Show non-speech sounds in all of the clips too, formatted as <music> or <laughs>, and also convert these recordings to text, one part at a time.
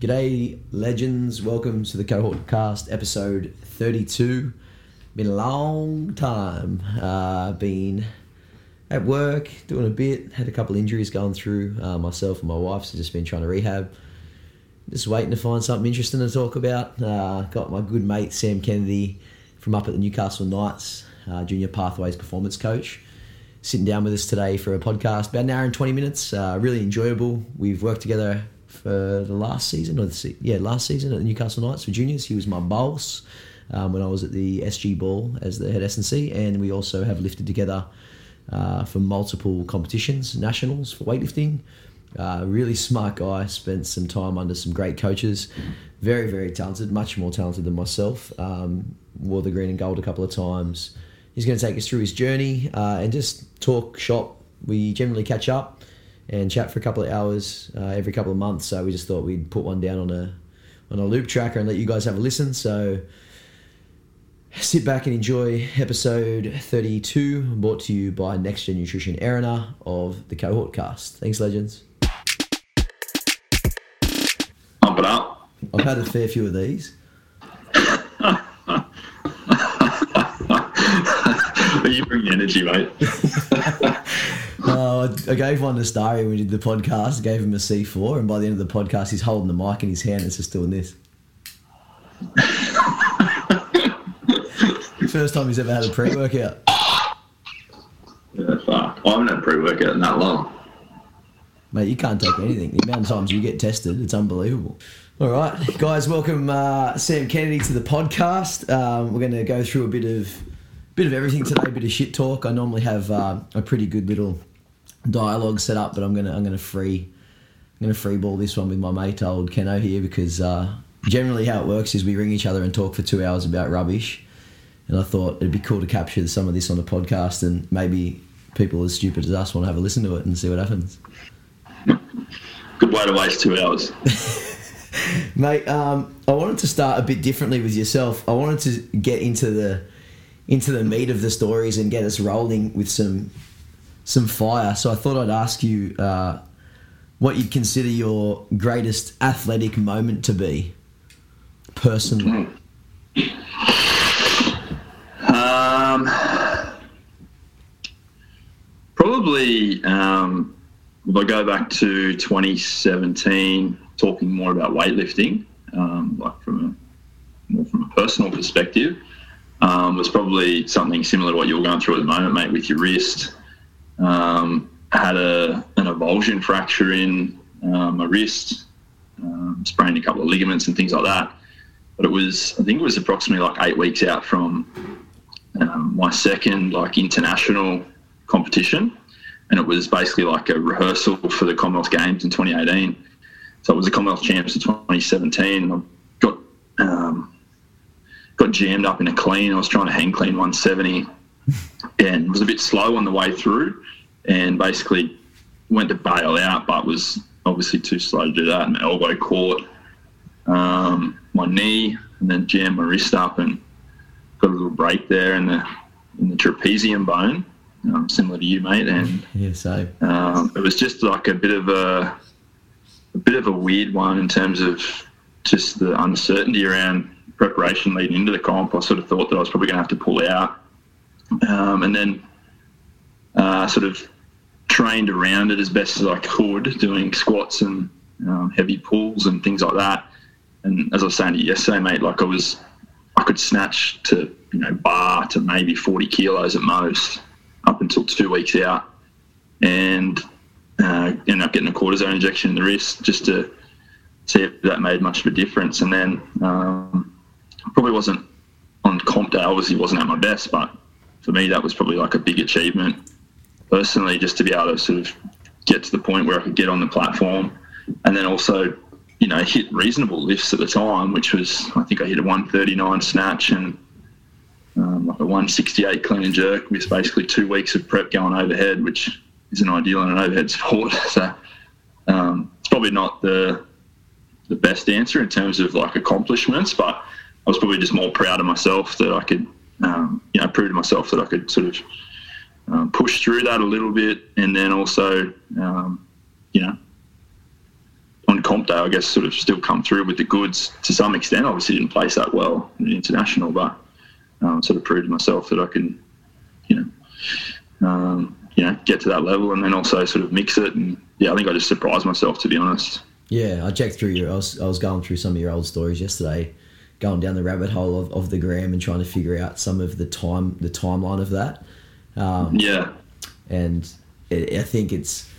G'day, legends. Welcome to the Cohort Cast, episode 32. Been a long time. Uh, been at work, doing a bit. Had a couple injuries going through uh, myself and my wife, so just been trying to rehab. Just waiting to find something interesting to talk about. Uh, got my good mate Sam Kennedy from up at the Newcastle Knights, uh, Junior Pathways Performance Coach, sitting down with us today for a podcast. About an hour and 20 minutes. Uh, really enjoyable. We've worked together for the last season, or the se- yeah, last season at the Newcastle Knights for juniors. He was my boss um, when I was at the SG Ball as the head S&C, and we also have lifted together uh, for multiple competitions, nationals for weightlifting. Uh, really smart guy. Spent some time under some great coaches. Very, very talented. Much more talented than myself. Um, wore the green and gold a couple of times. He's going to take us through his journey uh, and just talk shop. We generally catch up and chat for a couple of hours uh, every couple of months. So we just thought we'd put one down on a on a loop tracker and let you guys have a listen. So sit back and enjoy episode 32, brought to you by Next Gen Nutrition Erina of the Cohort Cast. Thanks, legends. Pump it up. I've had a fair few of these. <laughs> you bring the energy, mate. <laughs> I gave one to Starry when we did the podcast. Gave him a C4, and by the end of the podcast, he's holding the mic in his hand and it's just doing this. <laughs> First time he's ever had a pre-workout. Yeah, fuck. I haven't had pre-workout in that long. Mate, you can't take anything. The amount of times you get tested, it's unbelievable. All right, guys, welcome uh, Sam Kennedy to the podcast. Um, we're going to go through a bit of bit of everything today, a bit of shit talk. I normally have uh, a pretty good little dialogue set up, but I'm gonna I'm gonna free I'm gonna free ball this one with my mate old Keno here because uh, generally how it works is we ring each other and talk for two hours about rubbish, and I thought it'd be cool to capture some of this on the podcast and maybe people as stupid as us want to have a listen to it and see what happens. Good way to waste two hours. <laughs> Mate, um, I wanted to start a bit differently with yourself. I wanted to get into the into the meat of the stories and get us rolling with some some fire. So I thought I'd ask you uh, what you'd consider your greatest athletic moment to be, personally. Um, probably um, if I go back to 2017, talking more about weightlifting, um, like from a more from a personal perspective, um, was probably something similar to what you're going through at the moment, mate, with your wrist. Um, had a an avulsion fracture in um, my wrist, um, sprained a couple of ligaments and things like that. But it was, I think it was approximately like eight weeks out from um, my second like international competition, and it was basically like a rehearsal for the Commonwealth Games in 2018. So it was the Commonwealth Champs in 2017. I got um, got jammed up in a clean. I was trying to hang clean 170, and was a bit slow on the way through, and basically went to bail out, but was obviously too slow to do that. My elbow caught um, my knee, and then jammed my wrist up and got a little break there in the in the trapezium bone, um, similar to you, mate. And <laughs> Yeah, so um, it was just like a bit of a a bit of a weird one in terms of just the uncertainty around preparation leading into the comp. I sort of thought that I was probably going to have to pull out, um, and then uh, sort of trained around it as best as I could, doing squats and um, heavy pulls and things like that. And as I was saying to you yesterday, mate, like I was, I could snatch to you know bar to maybe 40 kilos at most up until two weeks out, and uh, ended up getting a cortisone injection in the wrist just to see if that made much of a difference. And then um, probably wasn't on comp day, obviously wasn't at my best, but for me that was probably like a big achievement personally, just to be able to sort of get to the point where I could get on the platform, and then also you know hit reasonable lifts at the time, which was I think I hit a 139 snatch and um, like a 168 clean and jerk with basically two weeks of prep going overhead, which isn't ideal in an overhead <laughs> sport. So um, it's probably not the the best answer in terms of like accomplishments, but I was probably just more proud of myself that I could, um, you know, prove to myself that I could sort of um, push through that a little bit, and then also, um, you know, on comp day, I guess, sort of still come through with the goods to some extent. Obviously, didn't place that well in the international, but um, sort of proved to myself that I can, you know, um, you know, get to that level and then also sort of mix it. And yeah, I think I just surprised myself to be honest. Yeah, I checked through your. I was, I was going through some of your old stories yesterday, going down the rabbit hole of, of the gram and trying to figure out some of the time the timeline of that. Um, yeah, and it, I think it's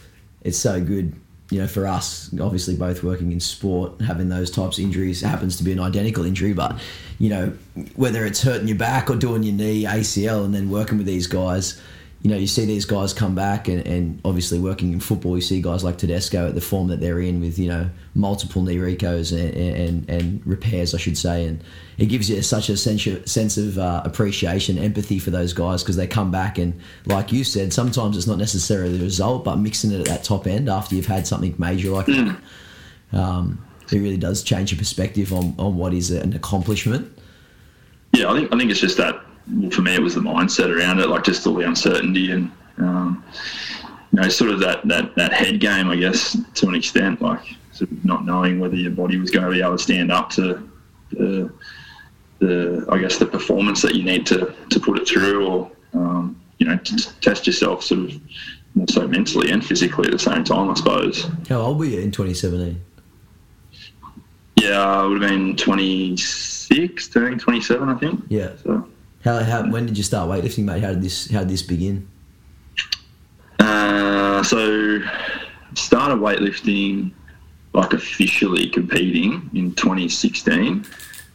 it's so good. You know, for us, obviously both working in sport, having those types of injuries happens to be an identical injury, but you know, whether it's hurting your back or doing your knee, ACL, and then working with these guys, you know, you see these guys come back, and, and obviously working in football, you see guys like Tedesco at the form that they're in with, you know, multiple knee recos and, and, and repairs, I should say. And it gives you such a sense of, uh, appreciation, empathy for those guys because they come back, and like you said, sometimes it's not necessarily the result, but mixing it at that top end after you've had something major like that, um, it really does change your perspective on, on what is an accomplishment. Yeah, I think I think it's just that for me, it was the mindset around it, like just all the uncertainty and um, you know, sort of that, that that head game, I guess, to an extent, like sort of not knowing whether your body was going to be able to stand up to the, the I guess, the performance that you need to to put it through, or um, you know, to test yourself, sort of more so mentally and physically at the same time, I suppose. How old were you in 2017? Yeah, I would have been 26, turning 27, I think. Yeah. So. How, how when did you start weightlifting, mate? How did this how did this begin? Uh, so started weightlifting like officially competing in 2016,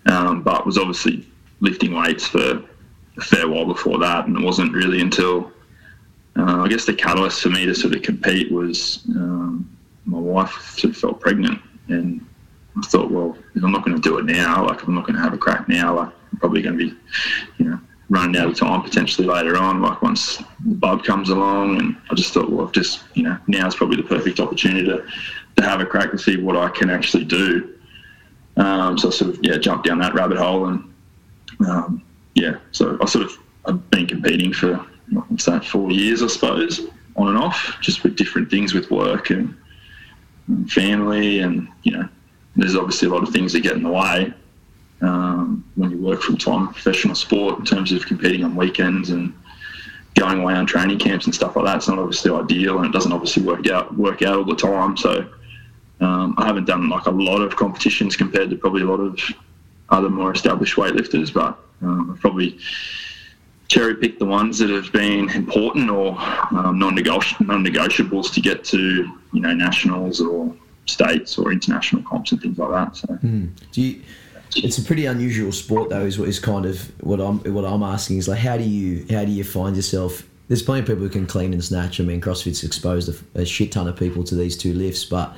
um, but was obviously lifting weights for a fair while before that, and it wasn't really until uh, I guess the catalyst for me to sort of compete was um, my wife sort of felt pregnant, and I thought, well, I'm not going to do it now, like I'm not going to have a crack now, like probably going to be, you know, running out of time potentially later on, like once bub comes along. And I just thought, well, I've just, you know, now is probably the perfect opportunity to, to have a crack and see what I can actually do. Um, so I sort of, yeah, jumped down that rabbit hole and, um, yeah, so I sort of, I've been competing for, what's that, four years, I suppose, on and off, just with different things with work and, and family and, you know, there's obviously a lot of things that get in the way um, when you work full time professional sport in terms of competing on weekends and going away on training camps and stuff like that. It's not obviously ideal, and it doesn't obviously work out work out all the time. So um, I haven't done like a lot of competitions compared to probably a lot of other more established weightlifters, but um, I've probably cherry picked the ones that have been important or um, non-negotiables to get to you know nationals or states or international comps and things like that. So. Mm. Do you? It's a pretty unusual sport, though. Is what is kind of what I'm what I'm asking is like, how do you how do you find yourself? There's plenty of people who can clean and snatch. I mean, CrossFit's exposed a, a shit ton of people to these two lifts, but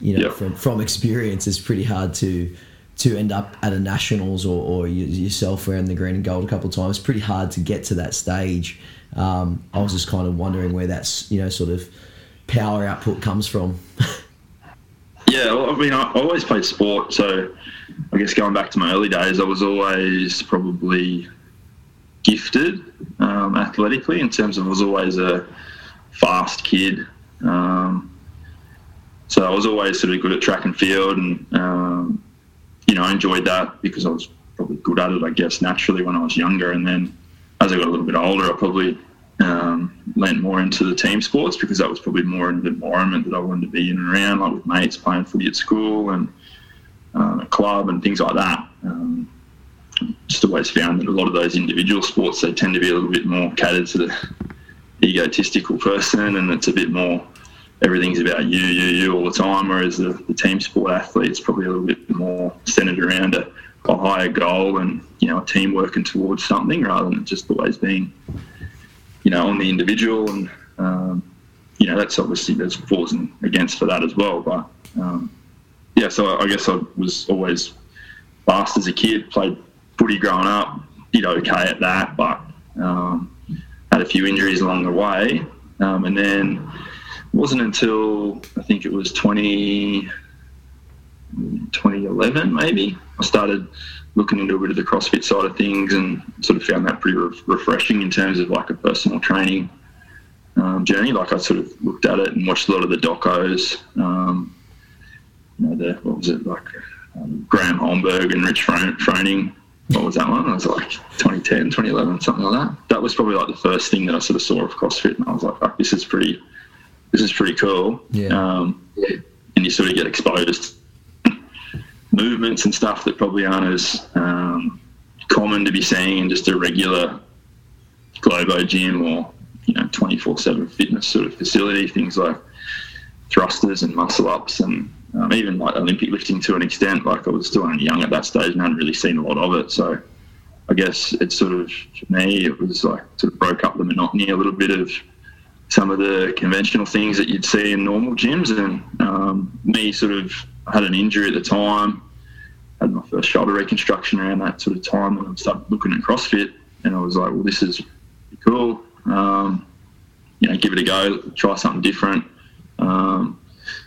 you know, from from experience, it's pretty hard to to end up at a nationals or, or yourself wearing the green and gold a couple of times. It's pretty hard to get to that stage. Um, I was just kind of wondering where that's you know sort of power output comes from. <laughs> yeah, well, I mean, I always played sport, so I guess going back to my early days, I was always probably gifted um, athletically in terms of I was always a fast kid. Um, so I was always sort of good at track and field, and um, you know I enjoyed that because I was probably good at it, I guess, naturally when I was younger. And then as I got a little bit older, I probably um, more into the team sports because that was probably more the environment that I wanted to be in and around, like with mates playing footy at school and uh, a club and things like that. Um, just always found that a lot of those individual sports they tend to be a little bit more catered to the egotistical person, and it's a bit more everything's about you, you, you all the time. Whereas the, the team sport athlete athlete's probably a little bit more centered around a, a higher goal and you know a team working towards something rather than just always being you know on the individual and um, you know that's obviously there's falls against for that as well, but. Um, yeah, so I guess I was always fast as a kid, played footy growing up, did okay at that, but um, had a few injuries along the way. Um, and then it wasn't until I think it was 20, 2011 maybe, I started looking into a bit of the CrossFit side of things and sort of found that pretty re- refreshing in terms of like a personal training um, journey. Like I sort of looked at it and watched a lot of the docos. Um, you know, the what was it like um, Graham Holmberg and Rich Froning. What was that one? It was like 2010, 2011, something like that. That was probably like the first thing that I sort of saw of CrossFit, and I was like, Fuck, this is pretty, this is pretty cool. Yeah. Um, and you sort of get exposed movements and stuff that probably aren't as um, common to be seeing in just a regular Globo gym or you know 24/7 fitness sort of facility. Things like thrusters and muscle ups and um, even like Olympic lifting to an extent. Like I was still only young at that stage and hadn't really seen a lot of it. So I guess it's sort of for me, it was like sort of broke up the monotony a little bit of some of the conventional things that you'd see in normal gyms. And um, me sort of had an injury at the time, had my first shoulder reconstruction around that sort of time, and I started looking at CrossFit, and I was like, well, this is cool. Um, you know, give it a go, try something different. Um,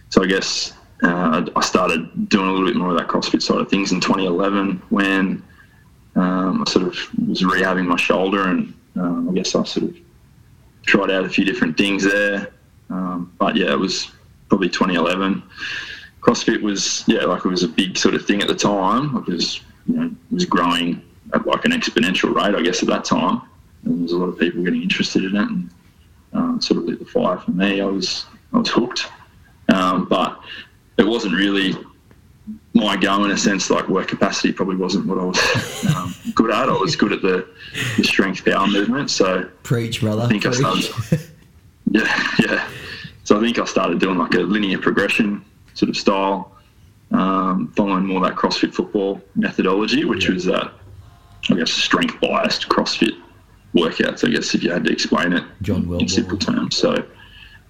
so I guess uh, I started doing a little bit more of that CrossFit side of things in 2011 when um, I sort of was rehabbing my shoulder, and um, I guess I sort of tried out a few different things there. Um, but yeah, it was probably 2011. CrossFit was yeah, like it was a big sort of thing at the time. It was you know it was growing at like an exponential rate, I guess, at that time. And there was a lot of people getting interested in it, and um, sort of lit the fire for me. I was I was hooked, um, but it wasn't really my go in a sense. Like work capacity probably wasn't what I was um, <laughs> good at. I was good at the, the strength power movement. So preach, brother. I think preach. I started. <laughs> yeah, yeah. So I think I started doing like a linear progression sort of style, um, following more that CrossFit football methodology, which Yeah. was that I guess strength biased CrossFit workouts. I guess if you had to explain it John in simple terms. So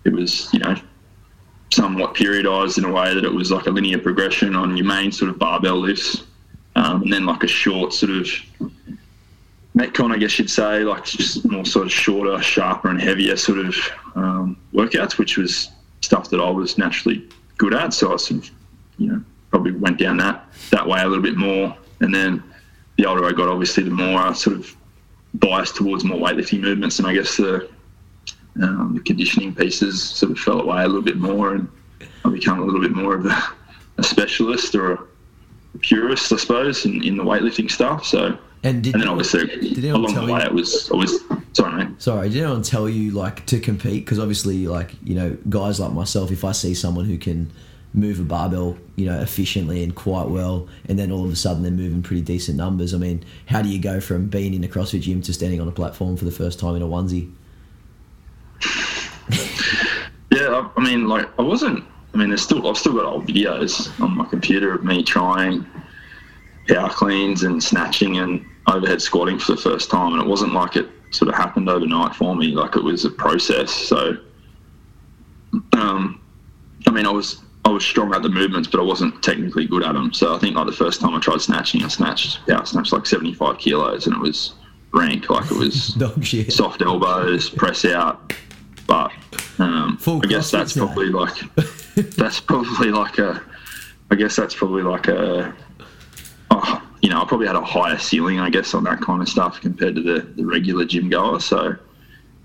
it was, you know, somewhat periodized in a way that it was like a linear progression on your main sort of barbell lifts, um, and then like a short sort of metcon, I guess you'd say, like just more sort of shorter, sharper, and heavier sort of um, workouts, which was stuff that I was naturally good at. So I sort of, you know, probably went down that that way a little bit more, and then the older I got, obviously, the more I sort of biased towards more weightlifting movements, and I guess the um, the conditioning pieces sort of fell away a little bit more, and I become a little bit more of a, a specialist or a, purist, I suppose, in, in the weightlifting stuff. So, And and then obviously along the way, you- it was always sorry, mate. Sorry, did anyone tell you like to compete? Because obviously, like you know, guys like myself, if I see someone who can move a barbell, you know, efficiently and quite well, and then all of a sudden they're moving pretty decent numbers. I mean, how do you go from being in a CrossFit gym to standing on a platform for the first time in a onesie? <laughs> Yeah, I, I mean, like I wasn't. I mean, there's still I've still got old videos on my computer of me trying power cleans and snatching and overhead squatting for the first time, and it wasn't like it sort of happened overnight for me. Like it was a process. So, um, I mean, I was I was strong at the movements, but I wasn't technically good at them. So I think like the first time I tried snatching, I snatched power snatched like 75 kilos, and it was rank. Like it was <laughs> Dog shit. soft elbows, press out. But um, I guess that's probably like <laughs> that's probably like a. I guess that's probably like a. You know, I probably had a higher ceiling, I guess, on that kind of stuff compared to the, the regular gym goer. So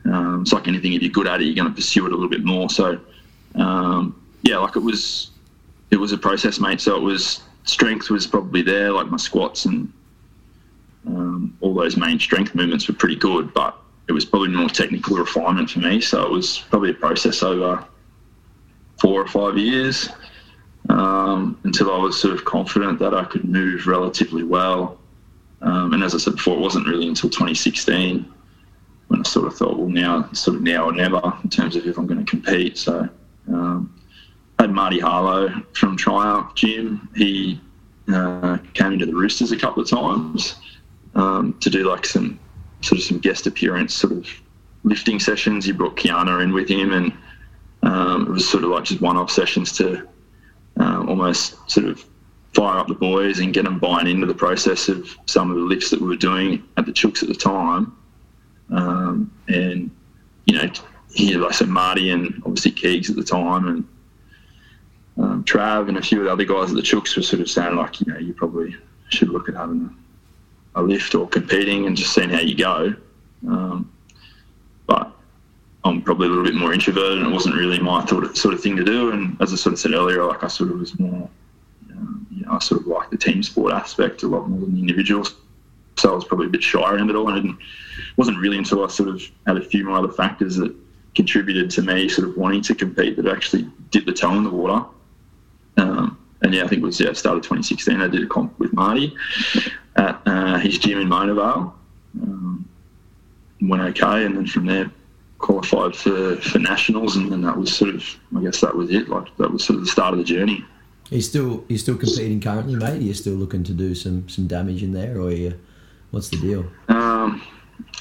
um, it's like anything. If you're good at it, you're going to pursue it a little bit more. So um, yeah, like it was. It was a process, mate. So it was strength was probably there, like my squats and um, all those main strength movements were pretty good, but it was probably more technical refinement for me. So it was probably a process over four or five years um, until I was sort of confident that I could move relatively well. Um, and as I said before, it wasn't really until 2016 when I sort of thought, well, now, sort of now or never in terms of if I'm going to compete. So um, I had Marty Harlow from Triumph Gym. He uh, came into the Roosters a couple of times um, to do like some sort of some guest appearance sort of lifting sessions. He brought Kiana in with him, and um, it was sort of like just one-off sessions to um, almost sort of fire up the boys and get them buying into the process of some of the lifts that we were doing at the Chooks at the time. Um, and you know, he like I said, Marty and obviously Keegs at the time, and um, Trav and a few of the other guys at the Chooks were sort of saying like, you know, you probably should look at having a lift or competing and just seeing how you go. Um, but I'm probably a little bit more introverted and it wasn't really my thought, sort of thing to do. And as I sort of said earlier, like I sort of was more I sort of like the team sport aspect a lot more than the individuals. So I was probably a bit shy around it all, and it wasn't really until I sort of had a few more other factors that contributed to me sort of wanting to compete that I actually dipped the toe in the water. Um, and yeah, I think it was yeah, started 2016. I did a comp with Marty at uh, his gym in Mona Vale. Um, went okay, and then from there qualified for, for nationals, and then that was sort of I guess that was it. Like that was sort of the start of the journey. Are you still you still competing currently, mate? Are you still looking to do some some damage in there, or you, what's the deal? Um,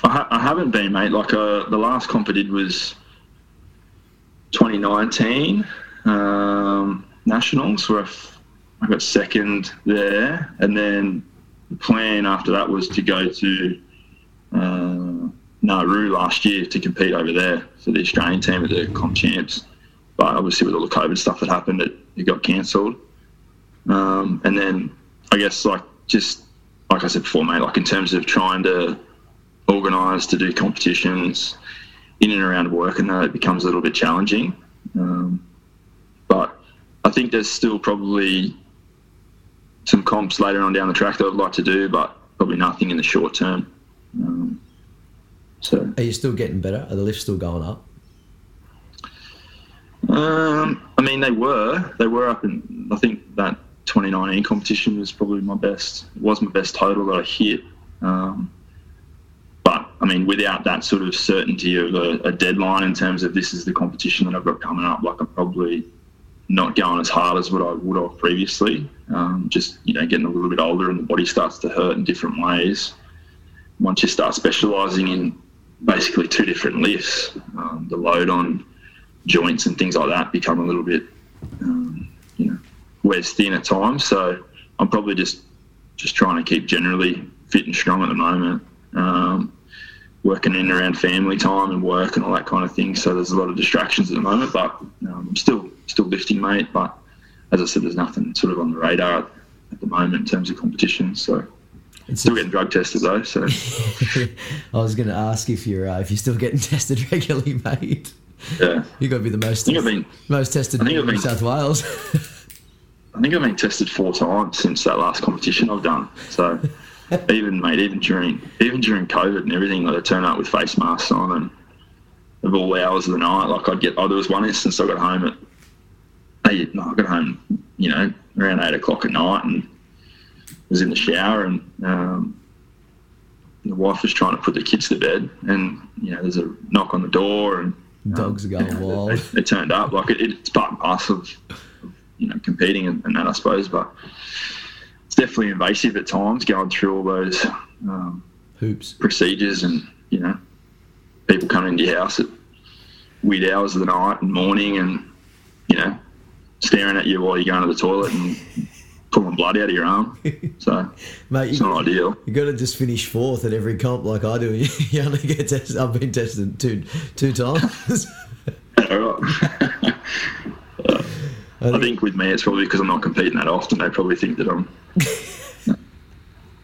I, ha- I haven't been, mate. Like uh, the last comp I did was 2019 um, nationals, where I, f- I got second there, and then the plan after that was to go to uh, Nauru last year to compete over there for the Australian team at the comp champs. But obviously, with all the COVID stuff that happened, it, it got cancelled. Um, and then I guess like just like I said before, mate, like in terms of trying to organise to do competitions in and around work, and that it becomes a little bit challenging. Um, but I think there's still probably some comps later on down the track that I'd like to do, but probably nothing in the short term. Um, so, are you still getting better? Are the lifts still going up? Um, I mean, they were they were up in. I think that 2019 competition was probably my best. It was my best total that I hit. Um, but I mean, without that sort of certainty of a, a, deadline in terms of this is the competition that I've got coming up, like I'm probably not going as hard as what I would have previously. Um, just you know, getting a little bit older and the body starts to hurt in different ways. Once you start specialising in basically two different lifts, um, the load on joints and things like that become a little bit, um, you know, wedged thin at times. So I'm probably just just trying to keep generally fit and strong at the moment. Um, working in around family time and work and all that kind of thing. So there's a lot of distractions at the moment, but um, I'm still still lifting, mate. But as I said, there's nothing sort of on the radar at, the moment in terms of competition. So still getting drug tested though. So <laughs> I was going to ask if you're uh, if you're still getting <laughs> tested regularly, mate. Yeah, you got to be the most I think I've been, most tested I think in South Wales. <laughs> I think I've been tested four times since that last competition I've done. So even mate, even during even during COVID and everything, like I turn up with face masks on and of all hours of the night. Like I'd get, oh, there was one instance I got home at eight, no, I got home, you know, around eight o'clock at night and was in the shower and um, the wife was trying to put the kids to bed and you know there's a knock on the door and um, dogs are going wild. They, they, turned up like it, it's part and parcel of, of you know competing and, and that I suppose, but it's definitely invasive at times going through all those um, hoops procedures and you know people coming into your house at weird hours of the night and morning and you know staring at you while you're going to the toilet and pulling blood out of your arm. <laughs> So Mate, it's not ideal. You got to just finish fourth at every comp like I do. <laughs> You only get tested. I've been tested two two times. <laughs> All right. I think, I think with me, it's probably because I'm not competing that often. They probably think that I'm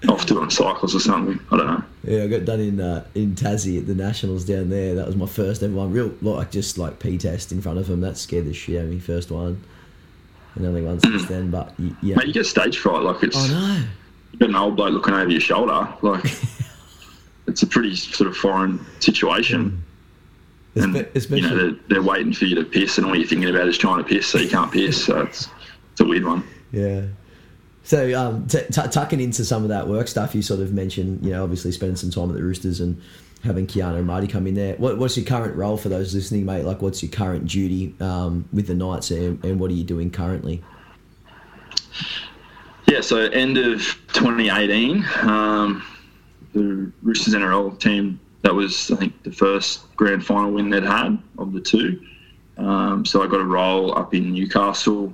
off doing cycles or something. I don't know. Yeah, I got done in uh, in Tassie at the Nationals down there. That was my first ever one. Real like just like P test in front of them. That scared the shit out of me. First one, and only one since mm. then. But yeah, mate, you get stage fright. Like it's. I know. You got an old bloke looking over your shoulder. Like <laughs> it's a pretty sort of foreign situation. Mm and Especially, you know they're, they're, waiting for you to piss, and all you're thinking about is trying to piss, so you can't piss. So it's it's a weird one. Yeah. So um, t- t- tucking into some of that work stuff, you sort of mentioned, you know, obviously spending some time at the Roosters and having Kiana and Marty come in there. What, what's your current role for those listening, mate? Like, what's your current duty um, with the Knights, and, and what are you doing currently? Yeah, so end of 2018, um, the Roosters NRL team that was I think the first grand final win they'd had of the two. Um, so I got a role up in Newcastle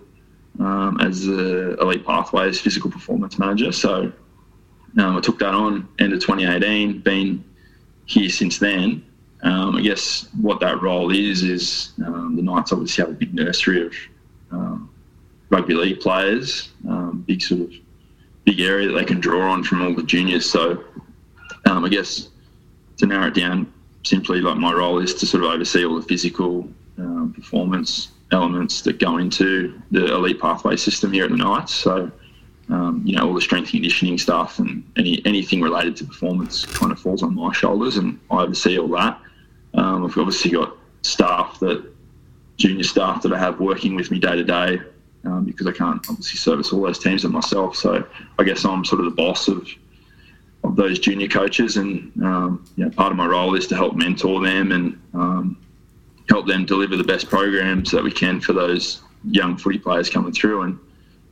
um, as the Elite Pathways physical performance manager. So um, I took that on end of 2018. Been here since then. Um, I guess what that role is is um, the Knights obviously have a big nursery of um, rugby league players, big sort of big area that they can draw on from all the juniors. So I guess to narrow it down, simply like my role is to sort of oversee all the physical um, performance elements that go into the elite pathway system here at the Knights. So um, you know all the strength conditioning stuff and any anything related to performance kind of falls on my shoulders, and I oversee all that. Um, I've obviously got staff that junior staff that I have working with me day to day um, because I can't obviously service all those teams and myself. So I guess I'm sort of the boss of of those junior coaches, and um, you know, part of my role is to help mentor them and um, help them deliver the best programs that we can for those young footy players coming through, and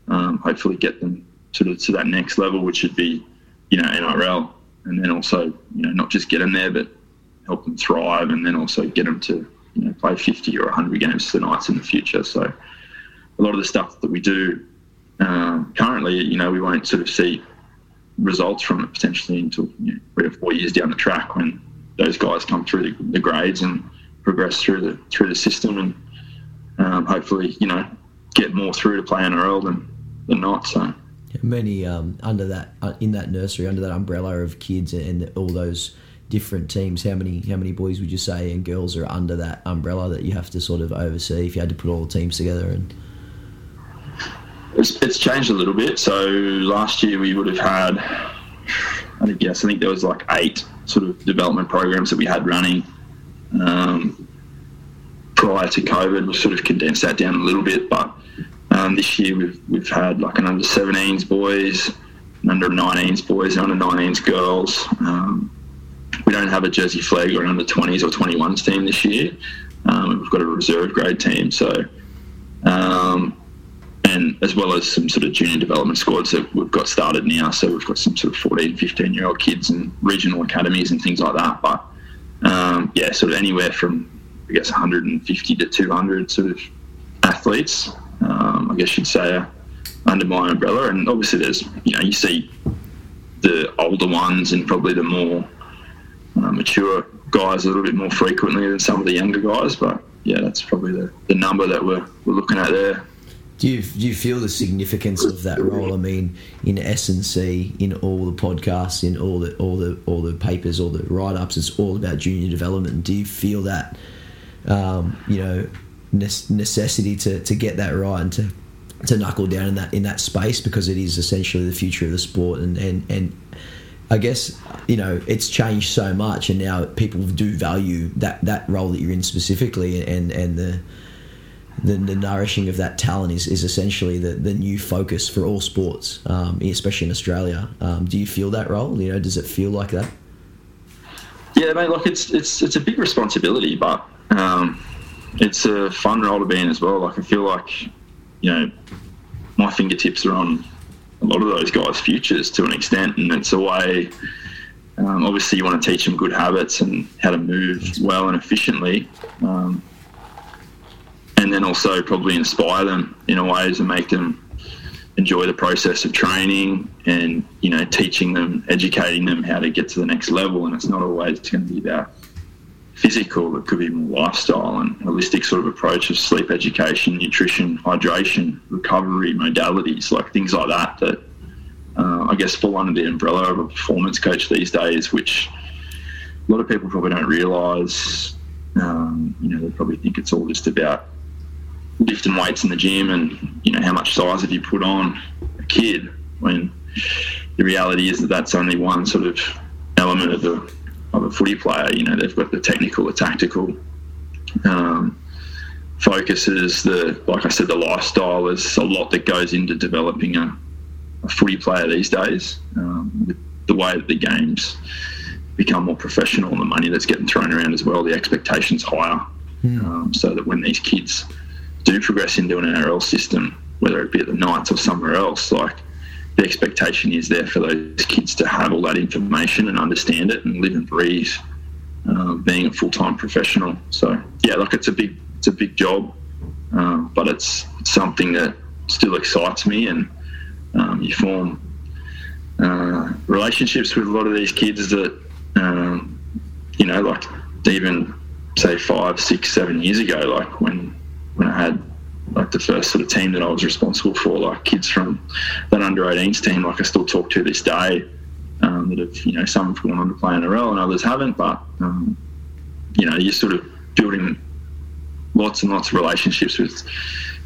um, hopefully get them sort of to that next level, which should be you know NRL, and then also you know not just get them there, but help them thrive, and then also get them to you know play 50 or 100 games for the Knights in the future. So a lot of the stuff that we do um, currently, you know, we won't sort of see results from it potentially until you know, three or four years down the track when those guys come through the, the grades and progress through the through the system and um, hopefully you know get more through to play NRL than than not. So many um, under that uh, in that nursery under that umbrella of kids and all those different teams. How many how many boys would you say and girls are under that umbrella that you have to sort of oversee if you had to put all the teams together and it's, it's changed a little bit. So last year we would have had, I guess, I think there was like eight sort of development programs that we had running. Um, prior to COVID, we sort of condensed that down a little bit, but um, this year we've we've had like an under 17s boys, an under 19s boys, and under 19s girls. Um, we don't have a Jersey Flegg or an under 20s or 21s team this year. Um, we've got a reserve grade team, so um, and as well as some sort of junior development squads that we've got started now. So we've got some sort of 14, 15 year old kids and regional academies and things like that. But um, yeah, sort of anywhere from I guess 150 to 200 sort of athletes. Um, I guess you'd say uh, under my umbrella, and obviously there's you know you see the older ones and probably the more uh, mature guys a little bit more frequently than some of the younger guys. But yeah, that's probably the, the number that we're, we're looking at there. Do you, do you feel the significance of that role? I mean, in S and C, in all the podcasts, in all the all the all the papers, all the write ups, it's all about junior development. Do you feel that, um, you know, necessity to, to get that right and to to knuckle down in that in that space because it is essentially the future of the sport and and and I guess you know it's changed so much and now people do value that that role that you're in specifically and and the the, the, nourishing of that talent is, is essentially the, the new focus for all sports, um, especially in Australia. Um, do you feel that role? You know, does it feel like that? Yeah, mate. Like it's it's it's a big responsibility, but um, it's a fun role to be in as well. Like I feel like you know my fingertips are on a lot of those guys' futures to an extent, and it's a way. Um, obviously, you want to teach them good habits and how to move well and efficiently. Um, and then also probably inspire them in a way to make them enjoy the process of training and you know teaching them educating them how to get to the next level and it's not always going to be about physical it could be more lifestyle and holistic sort of approach of sleep education nutrition hydration recovery modalities like things like that that uh, i guess fall under the umbrella of a performance coach these days which a lot of people probably don't realize. Um, you know they probably think it's all just about lifting weights in the gym and you know how much size have you put on a kid when the reality is that that's only one sort of element of the of a footy player you know they've got the technical the tactical um, focuses the like I said the lifestyle is a lot that goes into developing a, a footy player these days um, with the way that the games become more professional and the money that's getting thrown around as well the expectations higher mm. um, so that when these kids do progress into an NRL system, whether it be at the Knights or somewhere else, like the expectation is there for those kids to have all that information and understand it and live and breathe uh, being a full time professional. So yeah, like it's a big it's a big job, um, but it's, it's, something that still excites me, and um, you form uh, relationships with a lot of these kids that um, you know, like even say five, six, seven years ago, like when when I had like the first sort of team that I was responsible for, like kids from that under 18s team, like I still talk to this day. Um, that have you know some have gone on to play NRL and others haven't, but um, you know you're sort of building lots and lots of relationships with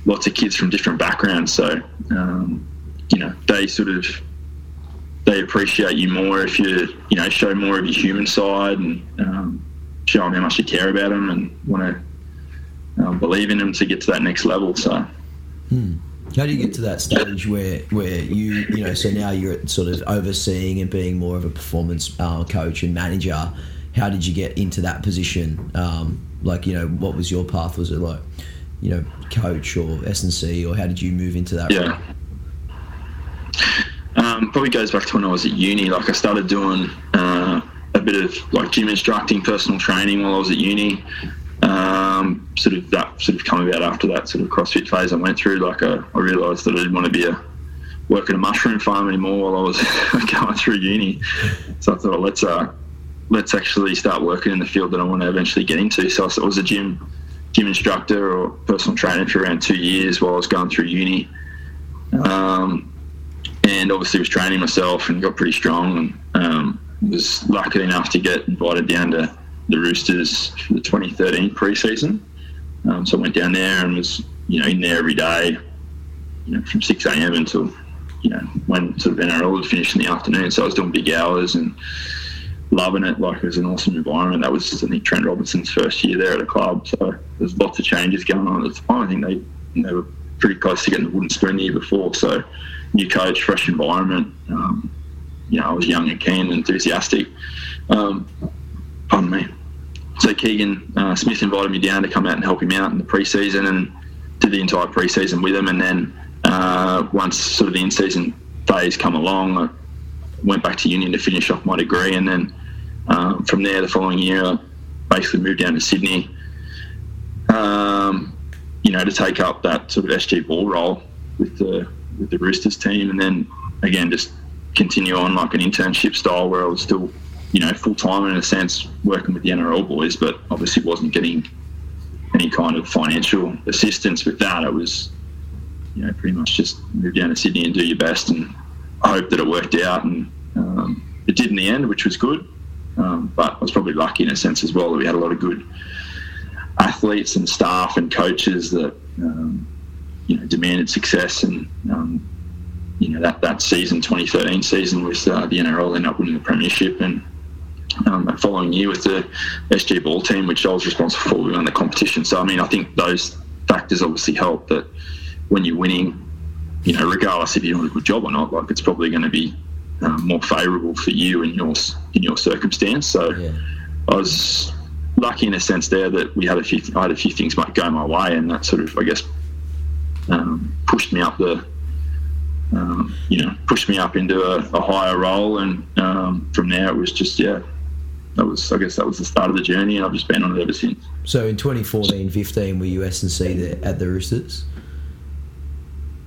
lots of kids from different backgrounds. So um, you know, they sort of they appreciate you more if you you know show more of your human side and um, show them how much you care about them and want to um, believe in them to get to that next level. So. Hmm. How do you get to that stage where where you you know so now you're sort of overseeing and being more of a performance uh, coach and manager? How did you get into that position? Um, like you know, what was your path? Was it like you know, coach or S and C, or how did you move into that? Yeah. Um, probably goes back to when I was at uni. Like I started doing uh, a bit of like gym instructing, personal training while I was at uni. Um, sort of that sort of come about after that sort of CrossFit phase I went through. Like I, I realised that I didn't want to be a work at a mushroom farm anymore while I was <laughs> going through uni. So I thought, let's uh, let's actually start working in the field that I want to eventually get into. So I was a gym gym instructor or personal trainer for around two years while I was going through uni. Um, and obviously was training myself and got pretty strong and um, was lucky enough to get invited down to the Roosters for the 2013 preseason. Um, so I went down there and was, you know, in there every day, you know, from 6 a.m. until, you know, when sort of NRL would finish in the afternoon. So I was doing big hours and loving it. Like it was an awesome environment. That was, I think, Trent Robinson's first year there at the club. So there's lots of changes going on at the time. I think they, they were pretty close to getting the wooden spoon the year before. So new coach, fresh environment. Um, you know, I was young and keen and enthusiastic. Um, pardon me. So Keegan uh, Smith invited me down to come out and help him out in the preseason and did the entire preseason with him. And then uh, once sort of the in-season phase come along, I went back to union to finish off my degree. And then um, from there, the following year, I basically moved down to Sydney. Um, you know, to take up that sort of SG ball role with the with the Roosters team, and then again just continue on like an internship style where I was still, you know, full time in a sense working with the NRL boys, but obviously wasn't getting any kind of financial assistance with that. It was, you know, pretty much just move down to Sydney and do your best, and hope that it worked out, and um, it did in the end, which was good. Um, but I was probably lucky in a sense as well that we had a lot of good athletes and staff and coaches that um, you know demanded success and um, you know that that season 2013 season with uh, the NRL ended up winning the premiership and um, the following year with the SG ball team which I was responsible for we won the competition. So I mean I think those factors obviously help that when you're winning you know regardless if you're doing a good job or not like it's probably going to be um, more favourable for you in your in your circumstance. So yeah. I was lucky in a sense there that we had a few I had a few things might go my way and that sort of I guess um, pushed me up the, um, you know, pushed me up into a, a higher role, and um, from there it was just yeah, that was I guess that was the start of the journey, and I've just been on it ever since. So in 2014-15, were you S and C at the Roosters?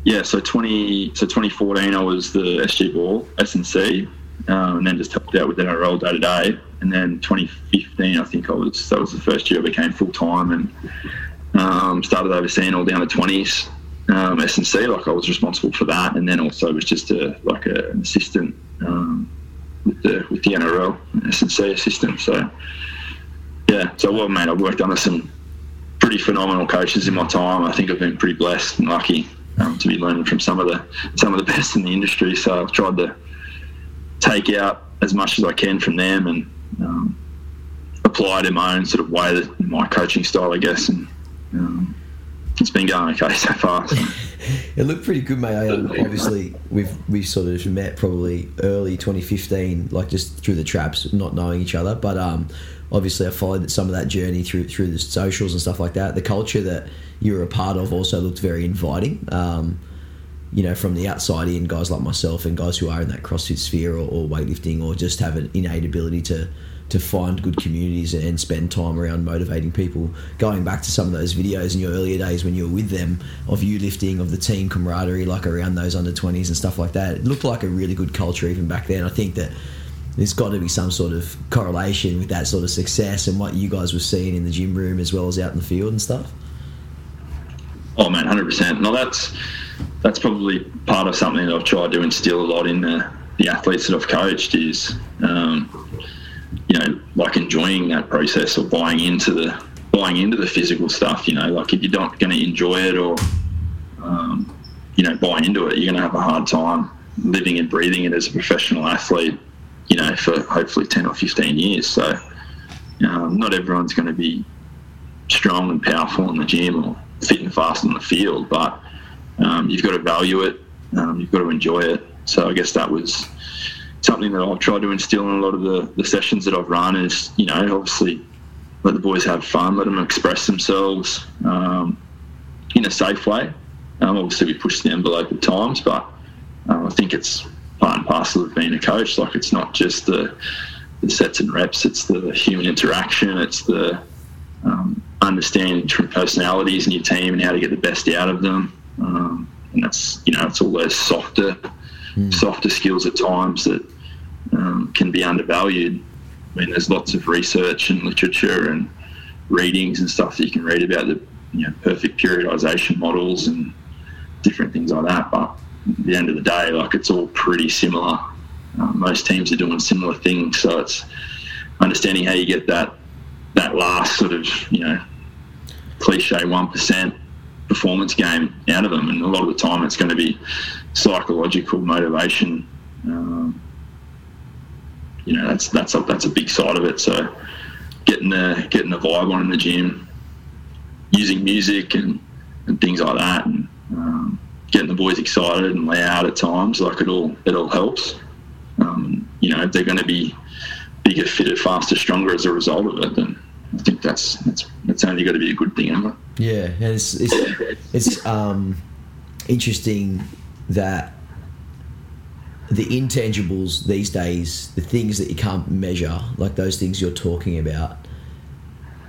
Yeah, so 20 so 2014 I was the SG ball S and C, um, and then just helped out with NRL day to day. And then 2015, I think I was that was the first year I became full time and um, started overseeing all down the 20s um, S&C, like I was responsible for that, and then also was just a like a, an assistant um, with the with the NRL S&C assistant. So yeah, so well, mate, I've worked under some pretty phenomenal coaches in my time. I think I've been pretty blessed and lucky um, to be learning from some of the some of the <laughs> best in the industry. So I've tried to take out as much as I can from them and um, apply it in my own sort of way, that, my coaching style, I guess, and um, it's been going okay so far. It looked pretty good, mate. obviously, we've we sort of met probably early 2015, like just through the traps, not knowing each other. But um, obviously, I followed some of that journey through through the socials and stuff like that. The culture that you were a part of also looked very inviting. Um, you know, from the outside in, guys like myself and guys who are in that CrossFit sphere or, or weightlifting or just have an innate ability to to find good communities and spend time around motivating people. Going back to some of those videos in your earlier days when you were with them of you lifting, of the team camaraderie, like around those under 20s and stuff like that, it looked like a really good culture even back then. I think that there's got to be some sort of correlation with that sort of success and what you guys were seeing in the gym room as well as out in the field and stuff. Oh man, hundred percent. No, that's that's probably part of something that I've tried to instill a lot in the, the athletes that I've coached is um, you know, like enjoying that process or buying into the buying into the physical stuff. You know, like if you're not going to enjoy it or um, you know, buy into it, you're going to have a hard time living and breathing it as a professional athlete, you know, for hopefully 10 or 15 years. So um, not everyone's going to be strong and powerful in the gym or fit and fast in the field, but um, you've got to value it, um, you've got to enjoy it. So I guess that was something that I've tried to instill in a lot of the, the sessions that I've run is, you know, obviously let the boys have fun, let them express themselves um, in a safe way. Um, obviously, we push the envelope at times, but um, I think it's part and parcel of being a coach. Like, it's not just the, the sets and reps, it's the human interaction, it's the um, understanding different personalities in your team and how to get the best out of them. Um, and that's, you know, it's all those softer, mm. softer skills at times that um, can be undervalued. I mean, there's lots of research and literature and readings and stuff that you can read about the you know, perfect periodization models and different things like that. But at the end of the day, like it's all pretty similar. Uh, most teams are doing similar things, so it's understanding how you get that that last sort of you know cliche one percent performance game out of them, and a lot of the time it's going to be psychological motivation. Um, you know, that's that's a, that's a big side of it. So getting the getting the vibe on in the gym, using music and, and things like that, and um, getting the boys excited and loud at times, like it all it all helps. Um, you know, if they're going to be bigger, fitter, faster, stronger as a result of it, then I think that's that's it's only got to be a good thing, ever. Yeah, it's it's, it's um, interesting that the intangibles these days, the things that you can't measure, like those things you're talking about,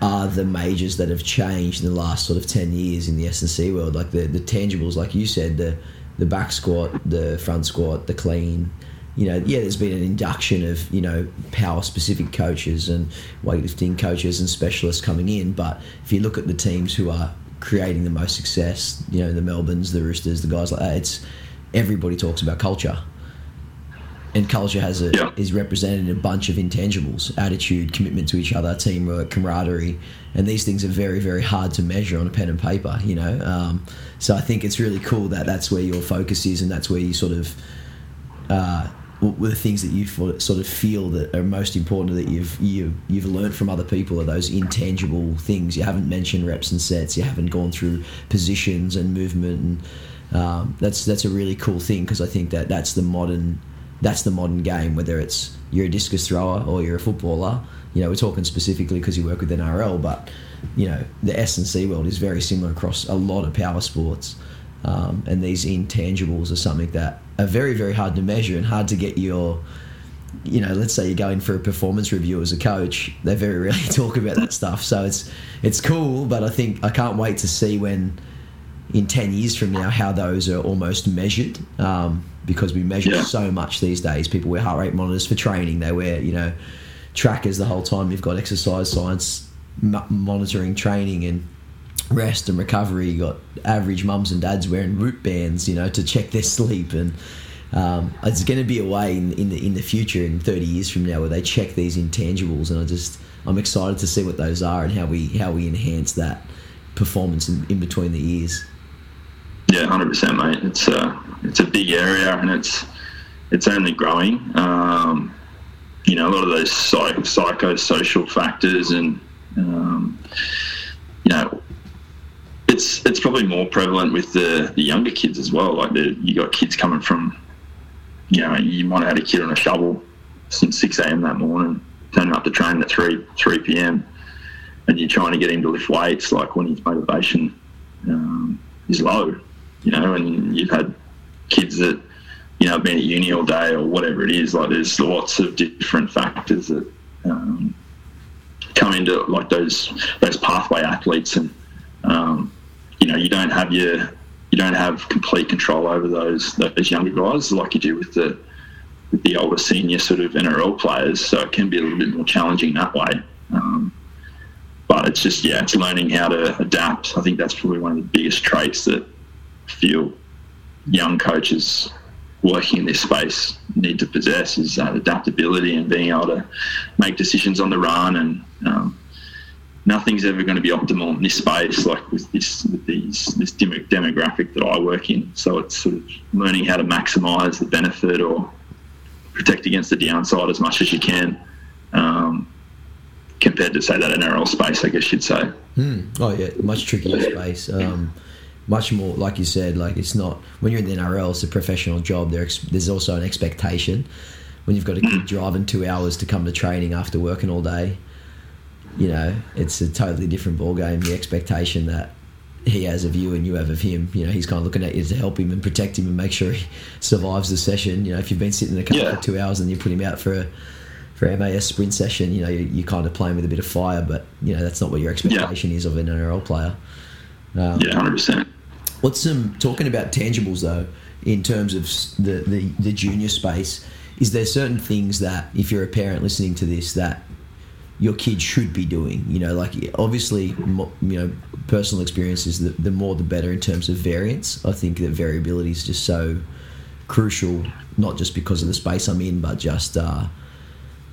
are the majors that have changed in the last sort of 10 years in the S&C world. Like the, the tangibles, like you said, the, the back squat, the front squat, the clean. You know, yeah, there's been an induction of, you know, power specific coaches and weightlifting coaches and specialists coming in. But if you look at the teams who are creating the most success, you know, the Melbournes, the Roosters, the guys like that, it's everybody talks about culture and culture has a, yeah. is represented in a bunch of intangibles attitude commitment to each other teamwork camaraderie and these things are very very hard to measure on a pen and paper you know um, so i think it's really cool that that's where your focus is and that's where you sort of uh, the things that you sort of feel that are most important that you've you, you've learned from other people are those intangible things you haven't mentioned reps and sets you haven't gone through positions and movement and um, that's that's a really cool thing because I think that that's the modern that's the modern game. Whether it's you're a discus thrower or you're a footballer, you know, we're talking specifically because you work with NRL, but you know, the S and C world is very similar across a lot of power sports. Um, and these intangibles are something that are very, very hard to measure and hard to get your, you know, let's say you're going for a performance review as a coach. They very rarely <laughs> talk about that stuff. So it's it's cool, but I think I can't wait to see when in ten years from now how those are almost measured. Um, because we measure yeah. so much these days. People wear heart rate monitors for training. They wear, you know, trackers the whole time. You've got exercise science monitoring training and rest and recovery. You got average mums and dads wearing root bands, you know, to check their sleep. And um, it's going to be a way in, in the in the future, in 30 years from now, where they check these intangibles. And I just I'm excited to see what those are and how we how we enhance that performance in, in between the years. Yeah, hundred percent, mate. It's a it's a big area and it's it's only growing. Um, you know, a lot of those psych- psychosocial factors and um, you know, it's it's probably more prevalent with the, the younger kids as well. Like the, you got kids coming from, you know, you might have had a kid on a shovel since six a.m. that morning, turning up to train at three three p.m. and you're trying to get him to lift weights. Like when his motivation um, is low, you know, and you've had kids that, you know, been at uni all day or whatever it is. Like there's lots of different factors that um, come into like those those pathway athletes, and um, know, you don't have your you don't have complete control over those those younger guys like you do with the with the older senior sort of NRL players. So it can be a little bit more challenging that way. Um, but it's just yeah, it's learning how to adapt. I think that's probably one of the biggest traits that feel young coaches working in this space need to possess is that adaptability and being able to make decisions on the run and um, nothing's ever going to be optimal in this space, like with this with these this demographic that I work in. So it's sort of learning how to maximise the benefit or protect against the downside as much as you can. Um, compared to say that NRL space, I guess you'd say. Hmm. Oh yeah, much trickier space. Um, much more, like you said, like it's not when you're in the NRL, it's a professional job. There's there's also an expectation when you've got to keep driving two hours to come to training after working all day. You know, it's a totally different ball game. The expectation that he has of you and you have of him. You know, he's kind of looking at you to help him and protect him and make sure he <laughs> survives the session. You know, if you've been sitting in a car yeah. for two hours and you put him out for a for a MAS sprint session, you know, you, you're kind of playing with a bit of fire, but you know that's not what your expectation yeah. is of an NRL player. Um, yeah, hundred percent. What's some talking about tangibles though in terms of the, the the junior space? Is there certain things that if you're a parent listening to this that your kid should be doing. You know, like obviously, you know, personal experiences, the, the more the better in terms of variance. I think that variability is just so crucial, not just because of the space I'm in, but just, uh,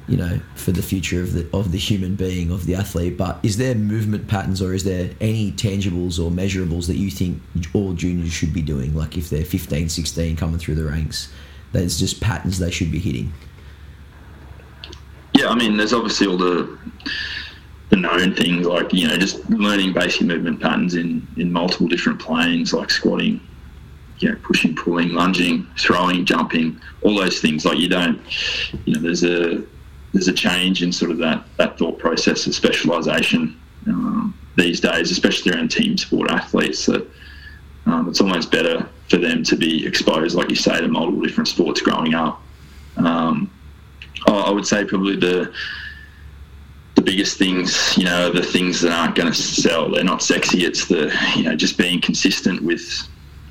you know, for the future of the of the human being, of the athlete. But is there movement patterns, or is there any tangibles or measurables that you think all juniors should be doing? Like if they're 15, 16, coming through the ranks, there's just patterns they should be hitting. Yeah, I mean, there's obviously all the the known things like you know just learning basic movement patterns in in multiple different planes like squatting, you know, pushing, pulling, lunging, throwing, jumping, all those things. Like you don't, you know, there's a there's a change in sort of that that thought process of specialisation um, these days, especially around team sport athletes. That um, it's almost better for them to be exposed, like you say, to multiple different sports growing up. Um, I would say probably the the biggest things, you know, the things that aren't going to sell. They're not sexy. It's the you know just being consistent with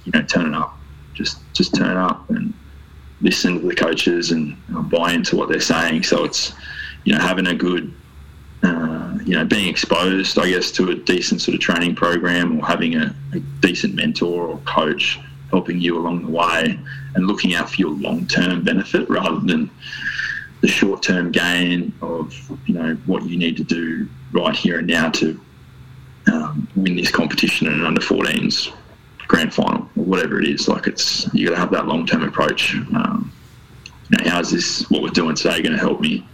you know turning up, just just turn up and listen to the coaches and buy into what they're saying. So it's you know having a good uh, you know, being exposed, I guess, to a decent sort of training program or having a, a, decent mentor or coach helping you along the way and looking out for your long term benefit rather than the short term gain of you know what you need to do right here and now to um, win this competition in an under 14s grand final or whatever it is. Like it's you got to have that long term approach. Um, you know, how's this what we're doing today going to help me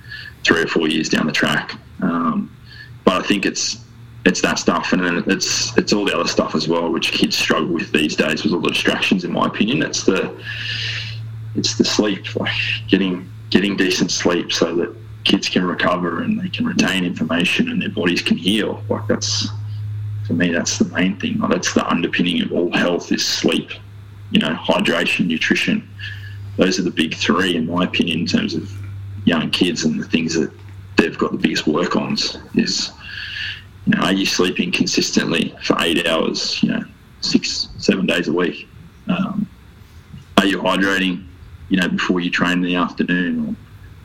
three or four years down the track? Um, but I think it's it's that stuff, and then it's it's all the other stuff as well, which kids struggle with these days with all the distractions. In my opinion, it's the it's the sleep, like getting getting decent sleep so that kids can recover and they can retain information and their bodies can heal. Like that's for me, that's the main thing. Like that's the underpinning of all health is sleep. You know, hydration, nutrition. Those are the big three, in my opinion, in terms of young kids and the things that they've got the biggest work on. Is you know, are you sleeping consistently for eight hours? You know, six, seven days a week. Um, are you hydrating you know, before you train in the afternoon? Or,